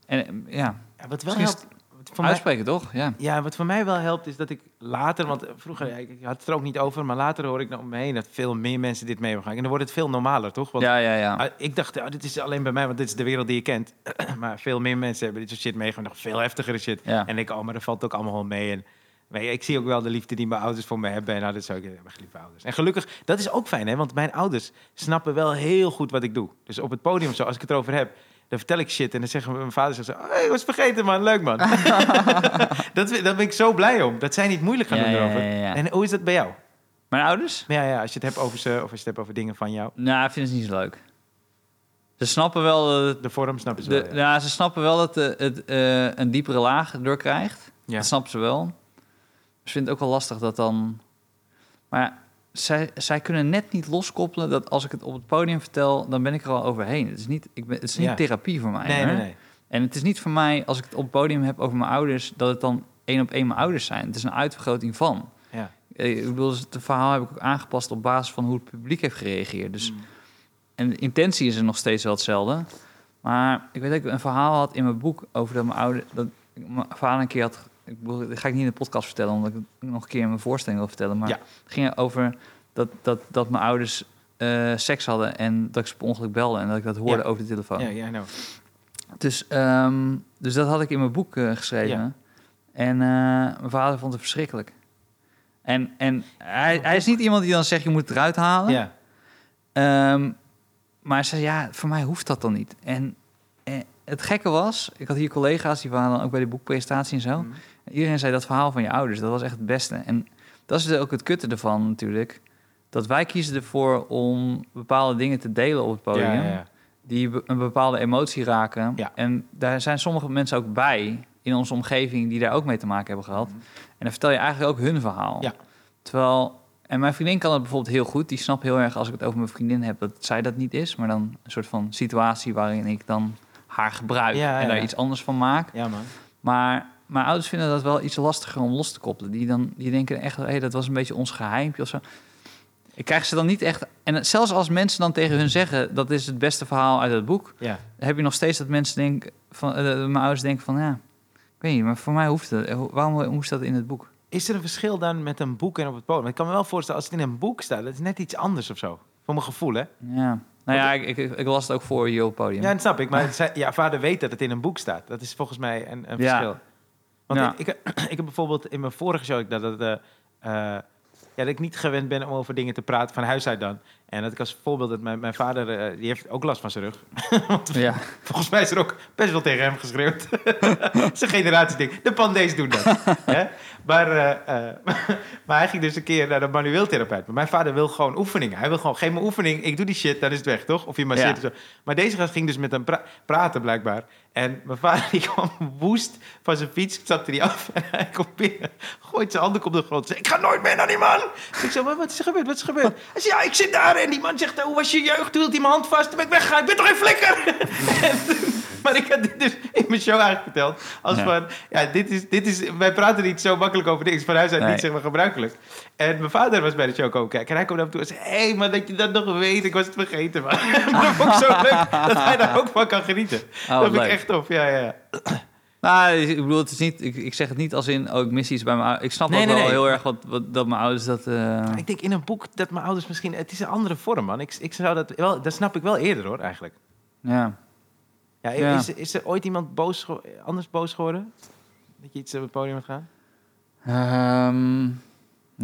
Speaker 2: En eh, ja,
Speaker 1: Ja, wat wel helpt... wat Voor mij,
Speaker 2: uitspreken toch? Ja.
Speaker 1: ja, wat voor mij wel helpt is dat ik later... Want vroeger, ja, ik had het er ook niet over... Maar later hoor ik nog om me heen dat veel meer mensen dit mee gaan. En dan wordt het veel normaler, toch? Want
Speaker 2: ja, ja, ja.
Speaker 1: Ah, Ik dacht, ah, dit is alleen bij mij, want dit is de wereld die je kent. maar veel meer mensen hebben dit soort shit meegemaakt. Nog veel heftigere shit.
Speaker 2: Ja.
Speaker 1: En ik, oh, maar dat valt ook allemaal wel mee. En je, ik zie ook wel de liefde die mijn ouders voor me hebben. En nou, dat is ook mijn geliefde ouders. En gelukkig, dat is ook fijn, hè? Want mijn ouders snappen wel heel goed wat ik doe. Dus op het podium, zo, als ik het erover heb, dan vertel ik shit. En dan zeggen mijn vader zegt zo, ik was vergeten, man. Leuk, man. dat, daar ben ik zo blij om. Dat zij niet moeilijk gaan
Speaker 2: Ja,
Speaker 1: doen erover.
Speaker 2: ja, ja.
Speaker 1: En hoe is dat bij jou?
Speaker 2: Mijn ouders?
Speaker 1: Ja, ja, als je het hebt over ze, of als je het hebt over dingen van jou.
Speaker 2: Nou, ik vind het niet zo leuk. Ze snappen wel dat
Speaker 1: De vorm snappen ze
Speaker 2: De,
Speaker 1: wel.
Speaker 2: ja. ze snappen wel dat het eh, een diepere laag doorkrijgt.
Speaker 1: Ja.
Speaker 2: Dat snappen ze wel. Ze vinden het ook wel lastig dat dan... Maar zij, zij kunnen net niet loskoppelen dat als ik het op het podium vertel, dan ben ik er al overheen. Het is niet, ik ben, het is niet
Speaker 1: Ja.
Speaker 2: therapie voor mij.
Speaker 1: nee, nee, nee.
Speaker 2: En het is niet voor mij, als ik het op het podium heb over mijn ouders, dat het dan één op één mijn ouders zijn. Het is een uitvergroting van.
Speaker 1: Ja.
Speaker 2: Eh, Ik bedoel, het verhaal heb ik ook aangepast op basis van hoe het publiek heeft gereageerd. Dus
Speaker 1: Mm.
Speaker 2: en de intentie is er nog steeds wel hetzelfde. Maar ik weet dat ik een verhaal had in mijn boek over dat mijn ouder... Dat ik mijn vader een keer had... Ik bedoel, dat ga ik niet in de podcast vertellen, omdat ik het nog een keer in mijn voorstelling wil vertellen. Maar
Speaker 1: Ja.
Speaker 2: het ging over dat, dat, dat mijn ouders eh, seks hadden en dat ik ze per ongeluk belde en dat ik dat hoorde
Speaker 1: Ja.
Speaker 2: over de telefoon.
Speaker 1: Ja, ja, nou.
Speaker 2: Dus, ehm, dus dat had ik in mijn boek eh, geschreven. En eh, mijn vader vond het verschrikkelijk. En, en hij, hij is niet iemand die dan zegt, je moet het eruit halen.
Speaker 1: Ja.
Speaker 2: Ehm, maar hij zei, ja, voor mij hoeft dat dan niet. En het gekke was, ik had hier collega's, die waren dan ook bij de boekpresentatie en zo.
Speaker 1: Mhm.
Speaker 2: Iedereen zei dat verhaal van je ouders, dat was echt het beste. En dat is ook het kutte ervan natuurlijk. Dat wij kiezen ervoor om bepaalde dingen te delen op het podium.
Speaker 1: Ja, ja, ja.
Speaker 2: Die een bepaalde emotie raken. En daar zijn sommige mensen ook bij in onze omgeving die daar ook mee te maken hebben gehad.
Speaker 1: Mhm.
Speaker 2: En dan vertel je eigenlijk ook hun verhaal.
Speaker 1: Ja.
Speaker 2: Terwijl, en mijn vriendin kan het bijvoorbeeld heel goed. Die snapt heel erg als ik het over mijn vriendin heb dat zij dat niet is. Maar dan een soort van situatie waarin ik dan haar gebruik
Speaker 1: Ja, ja,
Speaker 2: en daar
Speaker 1: ja.
Speaker 2: iets anders van maak.
Speaker 1: Ja, man.
Speaker 2: Maar mijn ouders vinden dat wel iets lastiger om los te koppelen. Die, dan, die denken echt, hé, dat was een beetje ons geheimpje of zo. Ik krijg ze dan niet echt... En zelfs als mensen dan tegen hun zeggen... dat is het beste verhaal uit het boek...
Speaker 1: Ja.
Speaker 2: heb je nog steeds dat mensen denken... Van, eh, mijn ouders denken van, ja... Ik weet niet, maar voor mij hoeft het. Eh, Waarom moest dat in het boek?
Speaker 1: Is er een verschil dan met een boek en op het podium? Ik kan me wel voorstellen, als het in een boek staat, dat is net iets anders of zo. Voor mijn gevoel, hè?
Speaker 2: Ja. Nou ja, ik, ik, ik las het ook voor hier op podium.
Speaker 1: Ja, dat snap ik. Maar ja, vader weet dat het in een boek staat. Dat is volgens mij een, een
Speaker 2: Ja.
Speaker 1: verschil. Want
Speaker 2: Ja.
Speaker 1: ik, ik, ik heb bijvoorbeeld in mijn vorige show dat, dat, eh, eh, ja, dat ik niet gewend ben om over dingen te praten van huis uit dan. En dat ik als voorbeeld dat mijn, mijn vader, eh, die heeft ook last van zijn rug. Want
Speaker 2: Ja.
Speaker 1: volgens mij is er ook best wel tegen hem geschreeuwd. zijn generatieding. De pandees doen dat. Maar, eh, eh, maar hij ging dus een keer naar de manueeltherapeut. Maar mijn vader wil gewoon oefeningen. Hij wil gewoon, geef me oefening, ik doe die shit, dan is het weg, toch? Of je masseert
Speaker 2: Ja.
Speaker 1: of zo. Maar deze gast ging dus met hem pra- praten, blijkbaar. En mijn vader die kwam woest van zijn fiets, stapte hij af en hij komt binnen. Gooit zijn handen op de grond. Zei, ik ga nooit meer naar die man. Dus ik zei, wat, wat is er gebeurd? Wat is er gebeurd? Hij zei, ja, ik zit daar. En die man zegt, hoe was je jeugd? Toen hield hij mijn hand vast. Toen ben ik weggegaan. Ik ben toch geen flikker? Maar ik had dit dus in mijn show eigenlijk verteld. Als van, ja, dit is, dit is, wij praten niet zo makkelijk over dingen. Van huis uit
Speaker 2: Nee.
Speaker 1: niet zeg maar gebruikelijk. En mijn vader was bij de show komen kijken. En hij kwam naar me toe en zei, hé, hey, maar dat je dat nog weet. Ik was het vergeten. Maar dat vond ik zo leuk dat hij daar ook van kan genieten.
Speaker 2: Oh,
Speaker 1: dat vind ik echt tof, ja, ja.
Speaker 2: Nou, ik bedoel, het is niet, ik, ik zeg het niet als in, oh, ik mis iets bij mijn ouders. Ik snap
Speaker 1: Nee,
Speaker 2: ook
Speaker 1: nee,
Speaker 2: wel
Speaker 1: nee.
Speaker 2: heel erg wat, wat, dat mijn ouders dat... eh,
Speaker 1: Ik denk in een boek dat mijn ouders misschien... Het is een andere vorm, man. Ik, ik zou dat wel... Dat snap ik wel eerder, hoor, eigenlijk.
Speaker 2: ja.
Speaker 1: Ja,
Speaker 2: Ja.
Speaker 1: Is, is er ooit iemand boos, anders boos geworden? Dat je iets op het podium hebt gaan?
Speaker 2: Ehm,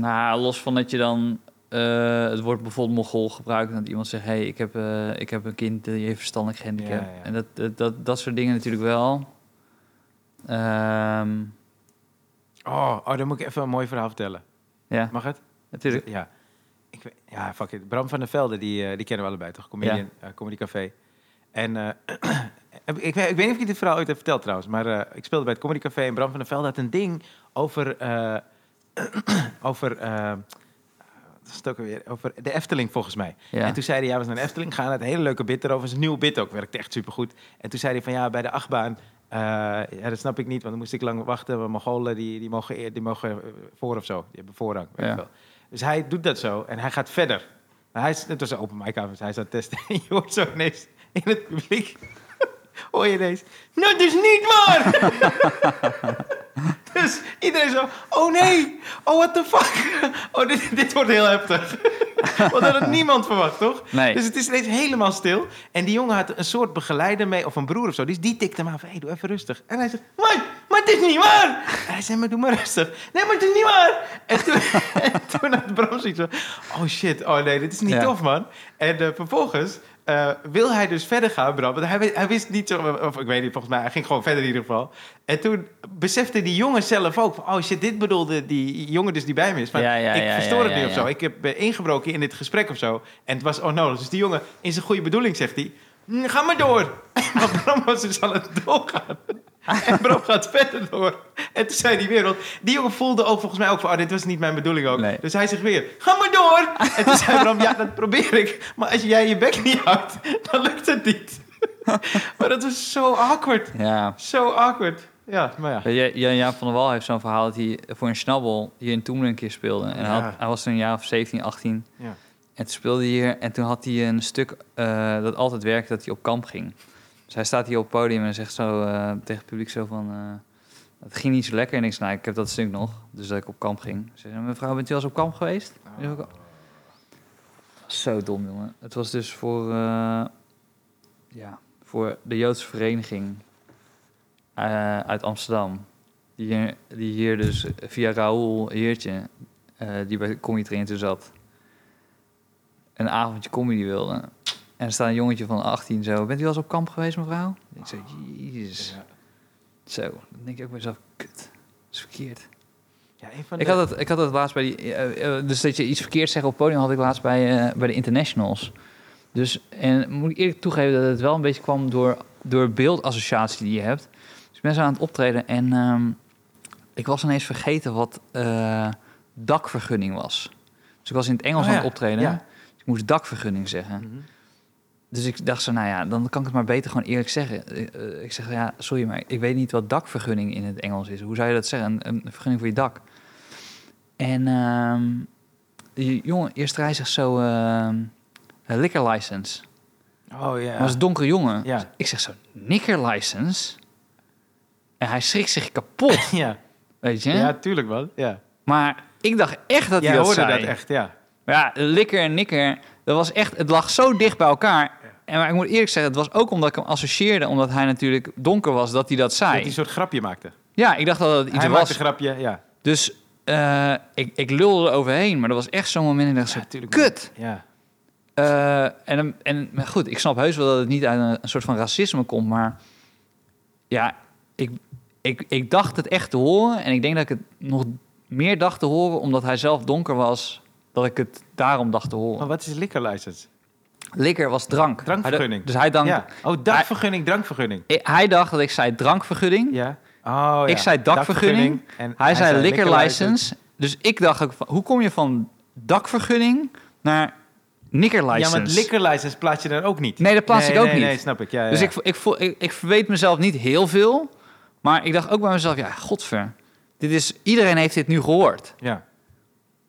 Speaker 2: nou, los van dat je dan eh, het woord bijvoorbeeld mogol gebruikt... dat iemand zegt, hey, ik, heb, eh, ik heb een kind die heeft verstandelijk.
Speaker 1: Ja, ja.
Speaker 2: En dat, dat, dat, dat soort dingen natuurlijk wel. Ehm,
Speaker 1: Oh, oh, dan moet ik even een mooi verhaal vertellen.
Speaker 2: ja,
Speaker 1: Mag het?
Speaker 2: natuurlijk.
Speaker 1: Ja. Ik, weet- ja, fuck it. Bram van der Velde, die, eh, die kennen we allebei, toch? Comedian, eh, Comedy Café. En eh, ik, weet, ik weet niet of ik dit verhaal ooit heb verteld trouwens, maar ik speelde bij het Comedy Café en Bram van der Velde had een ding over... over het ook alweer? Over de Efteling, volgens mij.
Speaker 2: Ja.
Speaker 1: En toen zei hij, ja, we zijn naar de Efteling gaan. Het hele leuke bit erover. Een nieuwe bit ook. Werkt echt supergoed. En toen zei hij van, ja, bij de achtbaan... eh, ja, dat snap ik niet, want dan moest ik lang wachten. Want Mongolen, die, die mogen, eer- die mogen eh, voor of zo. Die hebben voorrang, weet
Speaker 2: Ja.
Speaker 1: wel. Dus hij doet dat zo en hij gaat verder. Maar hij is, het was een open mic avond, hij zat testen. En je hoort zo ineens in het publiek... hoor je ineens... Nou, dat is niet waar! dus iedereen zo... Oh nee! Oh, what the fuck? Oh, dit, dit wordt heel heftig. Want dat had niemand verwacht, toch?
Speaker 2: Nee.
Speaker 1: Dus het is ineens helemaal stil. En die jongen had een soort begeleider mee, of een broer of zo. Dus die tikte hem aan van, hey, doe even rustig. En hij zegt, maar, maar het is niet waar. En hij zei, maar doe maar rustig. Nee, maar het is niet waar. En toen, en toen had Bram zoiets van, oh shit, oh nee, dit is niet
Speaker 2: Ja.
Speaker 1: tof, man. En eh, vervolgens eh, wil hij dus verder gaan, Bram. Want hij, hij wist niet zo, of ik weet niet, volgens mij, hij ging gewoon verder in ieder geval. En toen besefte die jongen zelf ook van, oh shit, dit bedoelde die jongen dus die bij me is. Van,
Speaker 2: Ja, ja,
Speaker 1: ik
Speaker 2: ja,
Speaker 1: verstoor het nu of zo. Ik heb eh, ingebroken in dit gesprek of zo. En het was onnodig. Dus die jongen, in zijn goede bedoeling, zegt hij... "Mm, Ga maar door. Maar Bram was dus aan het doorgaan. En Bram gaat verder door. En toen zei hij weer... Want die jongen voelde ook volgens mij ook van... Oh, dit was niet mijn bedoeling ook.
Speaker 2: Nee.
Speaker 1: Dus hij zegt weer... Ga maar door. En toen zei Bram... Ja, dat probeer ik. Maar als jij je bek niet houdt... Dan lukt het niet. Maar dat was zo awkward.
Speaker 2: Ja.
Speaker 1: Zo awkward. Ja, maar ja.
Speaker 2: Ja, Jan Jaap van der Wal heeft zo'n verhaal dat hij voor een schnabbel hier in Toemelen een keer speelde. En hij,
Speaker 1: Ja.
Speaker 2: had, hij was toen een jaar of 17, 18.
Speaker 1: Ja.
Speaker 2: En toen speelde hij hier en toen had hij een stuk eh, dat altijd werkte, dat hij op kamp ging. Hij staat hier op het podium en zegt zo eh, tegen het publiek zo van... eh, het ging niet zo lekker. En ik zei, nou, ik heb dat stuk nog. Dus dat ik op kamp ging. Ze zei, mevrouw, bent u al eens op kamp geweest?
Speaker 1: Oh.
Speaker 2: Zo dom, jongen. Het was dus voor, eh, ja, voor de Joodse vereniging uit Amsterdam. Die hier, die hier dus via Raoul Heertje, die bij Comedy Train toen zat, een avondje comedy wilde. En er staat een jongetje van 18 zo. Bent u wel eens op kamp geweest, mevrouw? Ik zei, jezus.
Speaker 1: Ja.
Speaker 2: Zo, dan denk ik ook bij mezelf, kut, dat is verkeerd.
Speaker 1: Ja, van
Speaker 2: Ik
Speaker 1: de-
Speaker 2: had, het, ik had het laatst bij die... eh, eh, dus dat je iets verkeerd zegt op het podium had ik laatst bij, eh, bij de internationals. Dus, en moet ik eerlijk toegeven dat het wel een beetje kwam door, door beeldassociatie die je hebt. Dus ik ben zo aan het optreden en ehm, ik was ineens vergeten wat dakvergunning was. Dus ik was in het Engels
Speaker 1: Oh
Speaker 2: aan het optreden.
Speaker 1: ja.
Speaker 2: Dus ik moest dakvergunning zeggen.
Speaker 1: Mhm.
Speaker 2: Dus ik dacht zo, nou ja, dan kan ik het maar beter gewoon eerlijk zeggen. Eh, eh, Ik zeg, ja, sorry, maar ik weet niet wat dakvergunning in het Engels is. Hoe zou je dat zeggen? Een, een vergunning voor je dak. En ehm, die jongen, eerste rij zegt zo, liquor license.
Speaker 1: Oh ja.
Speaker 2: Was een donkere jongen.
Speaker 1: Ja.
Speaker 2: Ik zeg zo, liquor license? En hij schrikt zich kapot,
Speaker 1: ja.
Speaker 2: weet je?
Speaker 1: ja, tuurlijk man. Ja.
Speaker 2: Maar ik dacht echt dat
Speaker 1: Jij
Speaker 2: hij dat
Speaker 1: hoorde
Speaker 2: zei.
Speaker 1: dat echt, ja.
Speaker 2: Ja, likker en nikker, dat was echt, het lag zo dicht bij elkaar. En maar ik moet eerlijk zeggen, het was ook omdat ik hem associeerde, omdat hij natuurlijk donker was, dat hij dat
Speaker 1: Dat
Speaker 2: zei.
Speaker 1: hij een soort grapje maakte.
Speaker 2: Ja, ik dacht dat het iets
Speaker 1: hij maakte
Speaker 2: was.
Speaker 1: een grapje, ja.
Speaker 2: Dus eh, ik, ik lulde er overheen, maar dat was echt zo'n moment. Ik dacht
Speaker 1: Ja,
Speaker 2: kut.
Speaker 1: Ja.
Speaker 2: Eh, en, en maar goed, ik snap heus wel dat het niet uit een, een soort van racisme komt, maar ja, ik, ik, ik dacht het echt te horen. En ik denk dat ik het nog meer dacht te horen, omdat hij zelf donker was, dat ik het daarom dacht te horen.
Speaker 1: Maar wat is liquor license?
Speaker 2: Likker was drank.
Speaker 1: Drankvergunning.
Speaker 2: Hij, dus hij, dank,
Speaker 1: Ja. Oh, dakvergunning, drankvergunning.
Speaker 2: hij dacht dat ik zei drankvergunning.
Speaker 1: Ja. Oh, ja.
Speaker 2: Ik zei dakvergunning.
Speaker 1: En
Speaker 2: Hij, zei liquor license. Dus ik dacht ook hoe kom je van dakvergunning naar liquor
Speaker 1: Ja, want liquor license plaats je dan ook niet.
Speaker 2: Nee, dat plaats
Speaker 1: nee,
Speaker 2: ik ook
Speaker 1: nee,
Speaker 2: niet.
Speaker 1: Nee, snap ik. Ja,
Speaker 2: Dus ik, ik, ik, ik verweet mezelf niet heel veel. Maar ik dacht ook bij mezelf, ja, godver. Dit is, iedereen heeft dit nu gehoord.
Speaker 1: Ja.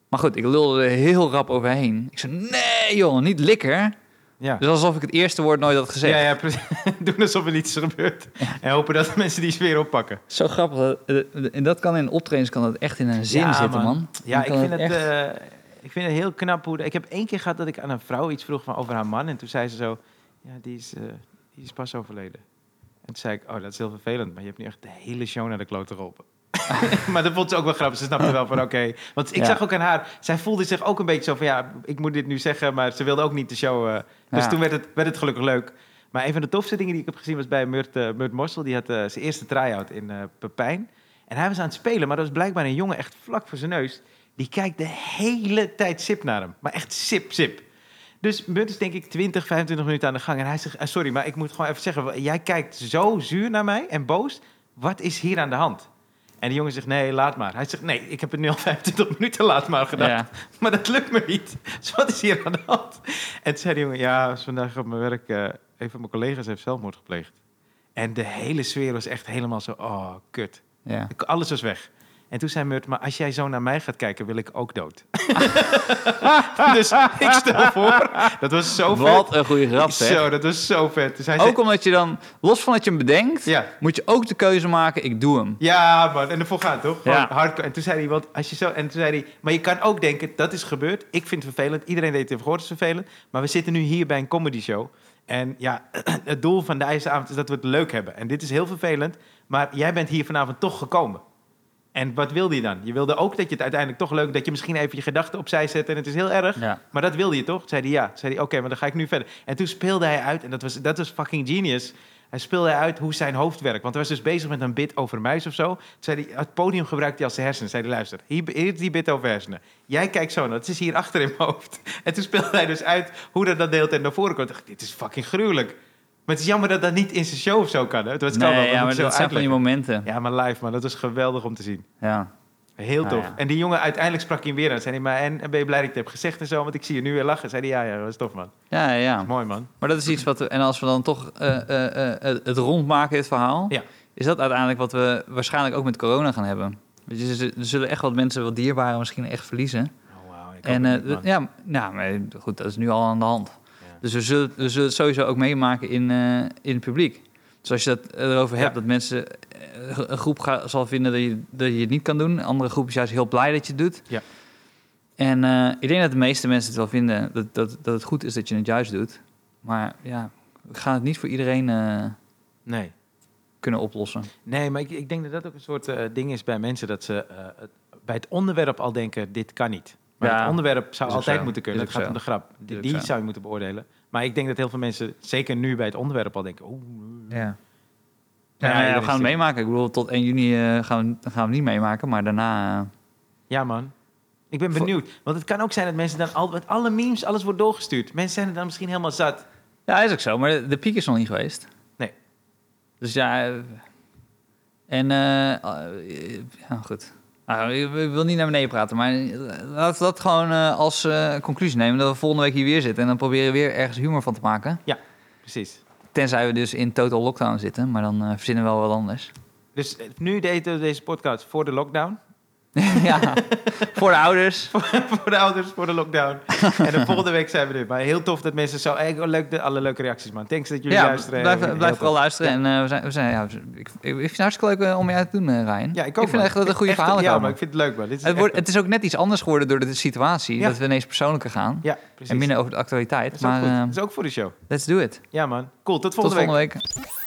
Speaker 2: Maar goed, ik lulde er heel rap overheen. Ik zei, nee joh, niet likker.
Speaker 1: Ja.
Speaker 2: Dus alsof ik het eerste woord nooit had gezegd.
Speaker 1: Ja, ja, precies. Doen alsof er niets is gebeurd. En hopen dat mensen die sfeer oppakken.
Speaker 2: Zo grappig. dat- eh, En dat kan in optredens kan dat echt in een zin
Speaker 1: Ja,
Speaker 2: zitten,
Speaker 1: man.
Speaker 2: man.
Speaker 1: Ja, ik vind het,
Speaker 2: echt-
Speaker 1: eh, ik vind het heel knap hoe... Ik heb één keer gehad dat ik aan een vrouw iets vroeg van over haar man. En toen zei ze zo... Ja, die is, eh, die is pas overleden. En toen zei ik... Oh, dat is heel vervelend. Maar je hebt nu echt de hele show naar de klote geholpen. maar dat vond ze ook wel grappig. Ze snapte wel van oké. Want ik
Speaker 2: Ja.
Speaker 1: zag ook aan haar... Zij voelde zich ook een beetje zo van... Ja, ik moet dit nu zeggen. Maar ze wilde ook niet de show... eh, dus
Speaker 2: Ja.
Speaker 1: toen werd het, werd het gelukkig leuk. Maar een van de tofste dingen die ik heb gezien was bij Murt, eh, Murt Morsel. Die had eh, zijn eerste try-out in Pepijn. En hij was aan het spelen, maar er was blijkbaar een jongen echt vlak voor zijn neus. Die kijkt de hele tijd sip naar hem. Maar echt sip, sip. Dus Murt is denk ik 20, 25 minuten aan de gang. En hij zegt, eh, sorry, maar ik moet gewoon even zeggen... Jij kijkt zo zuur naar mij en boos. Wat is hier aan de hand? En die jongen zegt, nee, laat maar. Hij zegt, nee, ik heb het nu al 25 minuten laat maar gedaan.
Speaker 2: Ja.
Speaker 1: Maar dat lukt me niet. Dus wat is hier aan de hand? En toen zei die jongen, ja, was vandaag op mijn werk... eh een van mijn collega's heeft zelfmoord gepleegd. En de hele sfeer was echt helemaal zo, oh, kut.
Speaker 2: Ja.
Speaker 1: Alles was weg. En toen zei Murt, maar als jij zo naar mij gaat kijken, wil ik ook dood. dus ik stel voor, dat was zo vet.
Speaker 2: Wat een goede grap, hè?
Speaker 1: Zo, dat was zo vet. Dus hij
Speaker 2: Ook
Speaker 1: zei,
Speaker 2: omdat je dan, los van dat je hem bedenkt,
Speaker 1: ja,
Speaker 2: moet je ook de keuze maken, ik doe hem.
Speaker 1: ja, man. En ervoor gaat toch?
Speaker 2: Ja.
Speaker 1: hardcore. En toen zei hij, want als je zo, en toen zei hij, maar je kan ook denken, dat is gebeurd. Ik vind het vervelend. Iedereen deed het heeft gehoord, het is vervelend. Maar we zitten nu hier bij een comedy show. En ja, het doel van de ijzeravond is dat we het leuk hebben. En dit is heel vervelend, maar jij bent hier vanavond toch gekomen. En wat wilde je dan? Je wilde ook dat je het uiteindelijk toch leuk... dat je misschien even je gedachten opzij zet en het is heel erg.
Speaker 2: Ja.
Speaker 1: Maar dat wilde je toch? Zei hij ja. Toen zei hij oké, maar dan ga ik nu verder. En toen speelde hij uit, en dat was, dat was fucking genius. Hij speelde uit hoe zijn hoofd werkt. Want hij was dus bezig met een bit over muis of zo. Toen zei hij, het podium gebruikt hij als zijn hersenen. Zei hij, luister, hier, hier is die bit over hersenen. Jij kijkt zo naar, het is hier achter in mijn hoofd. En toen speelde hij dus uit hoe dat, dat deelt en naar voren komt. Ik dacht, dit is fucking gruwelijk. Maar het is jammer dat dat niet in zijn show of zo kan. Hè? Het was kan wel,
Speaker 2: Nee,
Speaker 1: dat
Speaker 2: ja, maar dat zijn van die momenten.
Speaker 1: Ja, maar live, man. Dat was geweldig om te zien.
Speaker 2: Ja.
Speaker 1: Heel
Speaker 2: Nou
Speaker 1: tof.
Speaker 2: ja.
Speaker 1: En die jongen, uiteindelijk sprak hij hem weer aan. Zei hij, maar en, en ben je blij dat ik het heb gezegd en zo? Want ik zie je nu weer lachen. Zei hij, ja, ja, dat is tof, man.
Speaker 2: Ja, ja.
Speaker 1: Mooi, man.
Speaker 2: Maar dat is iets wat we, en als we dan toch eh, eh, eh, het rondmaken, dit verhaal,
Speaker 1: Ja.
Speaker 2: is dat uiteindelijk wat we waarschijnlijk ook met corona gaan hebben. Weet je, er zullen echt wat mensen, wat dierbaren misschien echt verliezen.
Speaker 1: Oh,
Speaker 2: En
Speaker 1: het niet,
Speaker 2: ja, nou, maar goed, dat is nu al aan de hand. Dus we zullen, we zullen het sowieso ook meemaken in, eh, in het publiek. Dus als je dat erover hebt, dat mensen eh, een groep ga- zal vinden dat je, dat je het niet kan doen. Een andere groep is juist heel blij dat je het doet.
Speaker 1: Ja.
Speaker 2: En eh, ik denk dat de meeste mensen het wel vinden dat, dat, dat het goed is dat je het juist doet. Maar ja, we gaan het niet voor iedereen eh,
Speaker 1: Nee.
Speaker 2: kunnen oplossen.
Speaker 1: Nee, maar ik, ik denk dat dat ook een soort eh, ding is bij mensen dat ze eh, bij het onderwerp al denken: dit kan niet. Maar
Speaker 2: Ja,
Speaker 1: het onderwerp zou altijd
Speaker 2: zo.
Speaker 1: moeten kunnen. Het gaat om de grap. Die, zou je moeten beoordelen. Maar ik denk dat heel veel mensen, zeker nu bij het onderwerp, al denken: oeh.
Speaker 2: Ja.
Speaker 1: Ja,
Speaker 2: Ja, ja,
Speaker 1: iedereen
Speaker 2: we gaan het meemaken. Ik bedoel, tot 1 juni eh, gaan, we, gaan we niet meemaken. Maar daarna... eh,
Speaker 1: Ja, man. Ik ben benieuwd. Want het kan ook zijn dat mensen dan al met alle memes alles wordt doorgestuurd. Mensen zijn er dan misschien helemaal zat.
Speaker 2: Ja, is ook zo. Maar de, de piek is nog niet geweest.
Speaker 1: Nee.
Speaker 2: Dus ja... eh, En... eh, ja, goed. Nou, ik wil niet naar beneden praten, maar eh, laten we dat gewoon eh, als eh, conclusie nemen. Dat we volgende week hier weer zitten en dan proberen we weer ergens humor van te maken.
Speaker 1: Precies.
Speaker 2: Tenzij we dus in total lockdown zitten, maar dan verzinnen we wel wat anders.
Speaker 1: Dus nu deden we deze podcast voor de lockdown.
Speaker 2: ja, voor de ouders.
Speaker 1: voor de ouders, voor de lockdown. en de volgende week zijn we er. Maar heel tof dat mensen zo... leuk, de, alle leuke reacties, man. Thanks dat jullie
Speaker 2: Ja,
Speaker 1: luisteren.
Speaker 2: blijf, vooral luisteren. En eh, we zijn, we zijn, ja, ik, ik vind het hartstikke leuk eh, om je uit te doen, eh, Ryan.
Speaker 1: Ja, ik ook,
Speaker 2: Ik vind echt dat er goede
Speaker 1: Echt,
Speaker 2: verhalen
Speaker 1: Ja, maar ik vind het leuk, man. Dit is
Speaker 2: Het, wordt, het is ook net iets anders geworden door de situatie.
Speaker 1: Ja.
Speaker 2: Dat we ineens persoonlijker gaan.
Speaker 1: Ja, precies.
Speaker 2: En minder over de actualiteit.
Speaker 1: Dat is ook
Speaker 2: Maar
Speaker 1: goed.
Speaker 2: eh,
Speaker 1: Dat is ook voor de show.
Speaker 2: let's do it.
Speaker 1: Ja, man. Cool. Tot
Speaker 2: Tot
Speaker 1: volgende week.
Speaker 2: volgende week.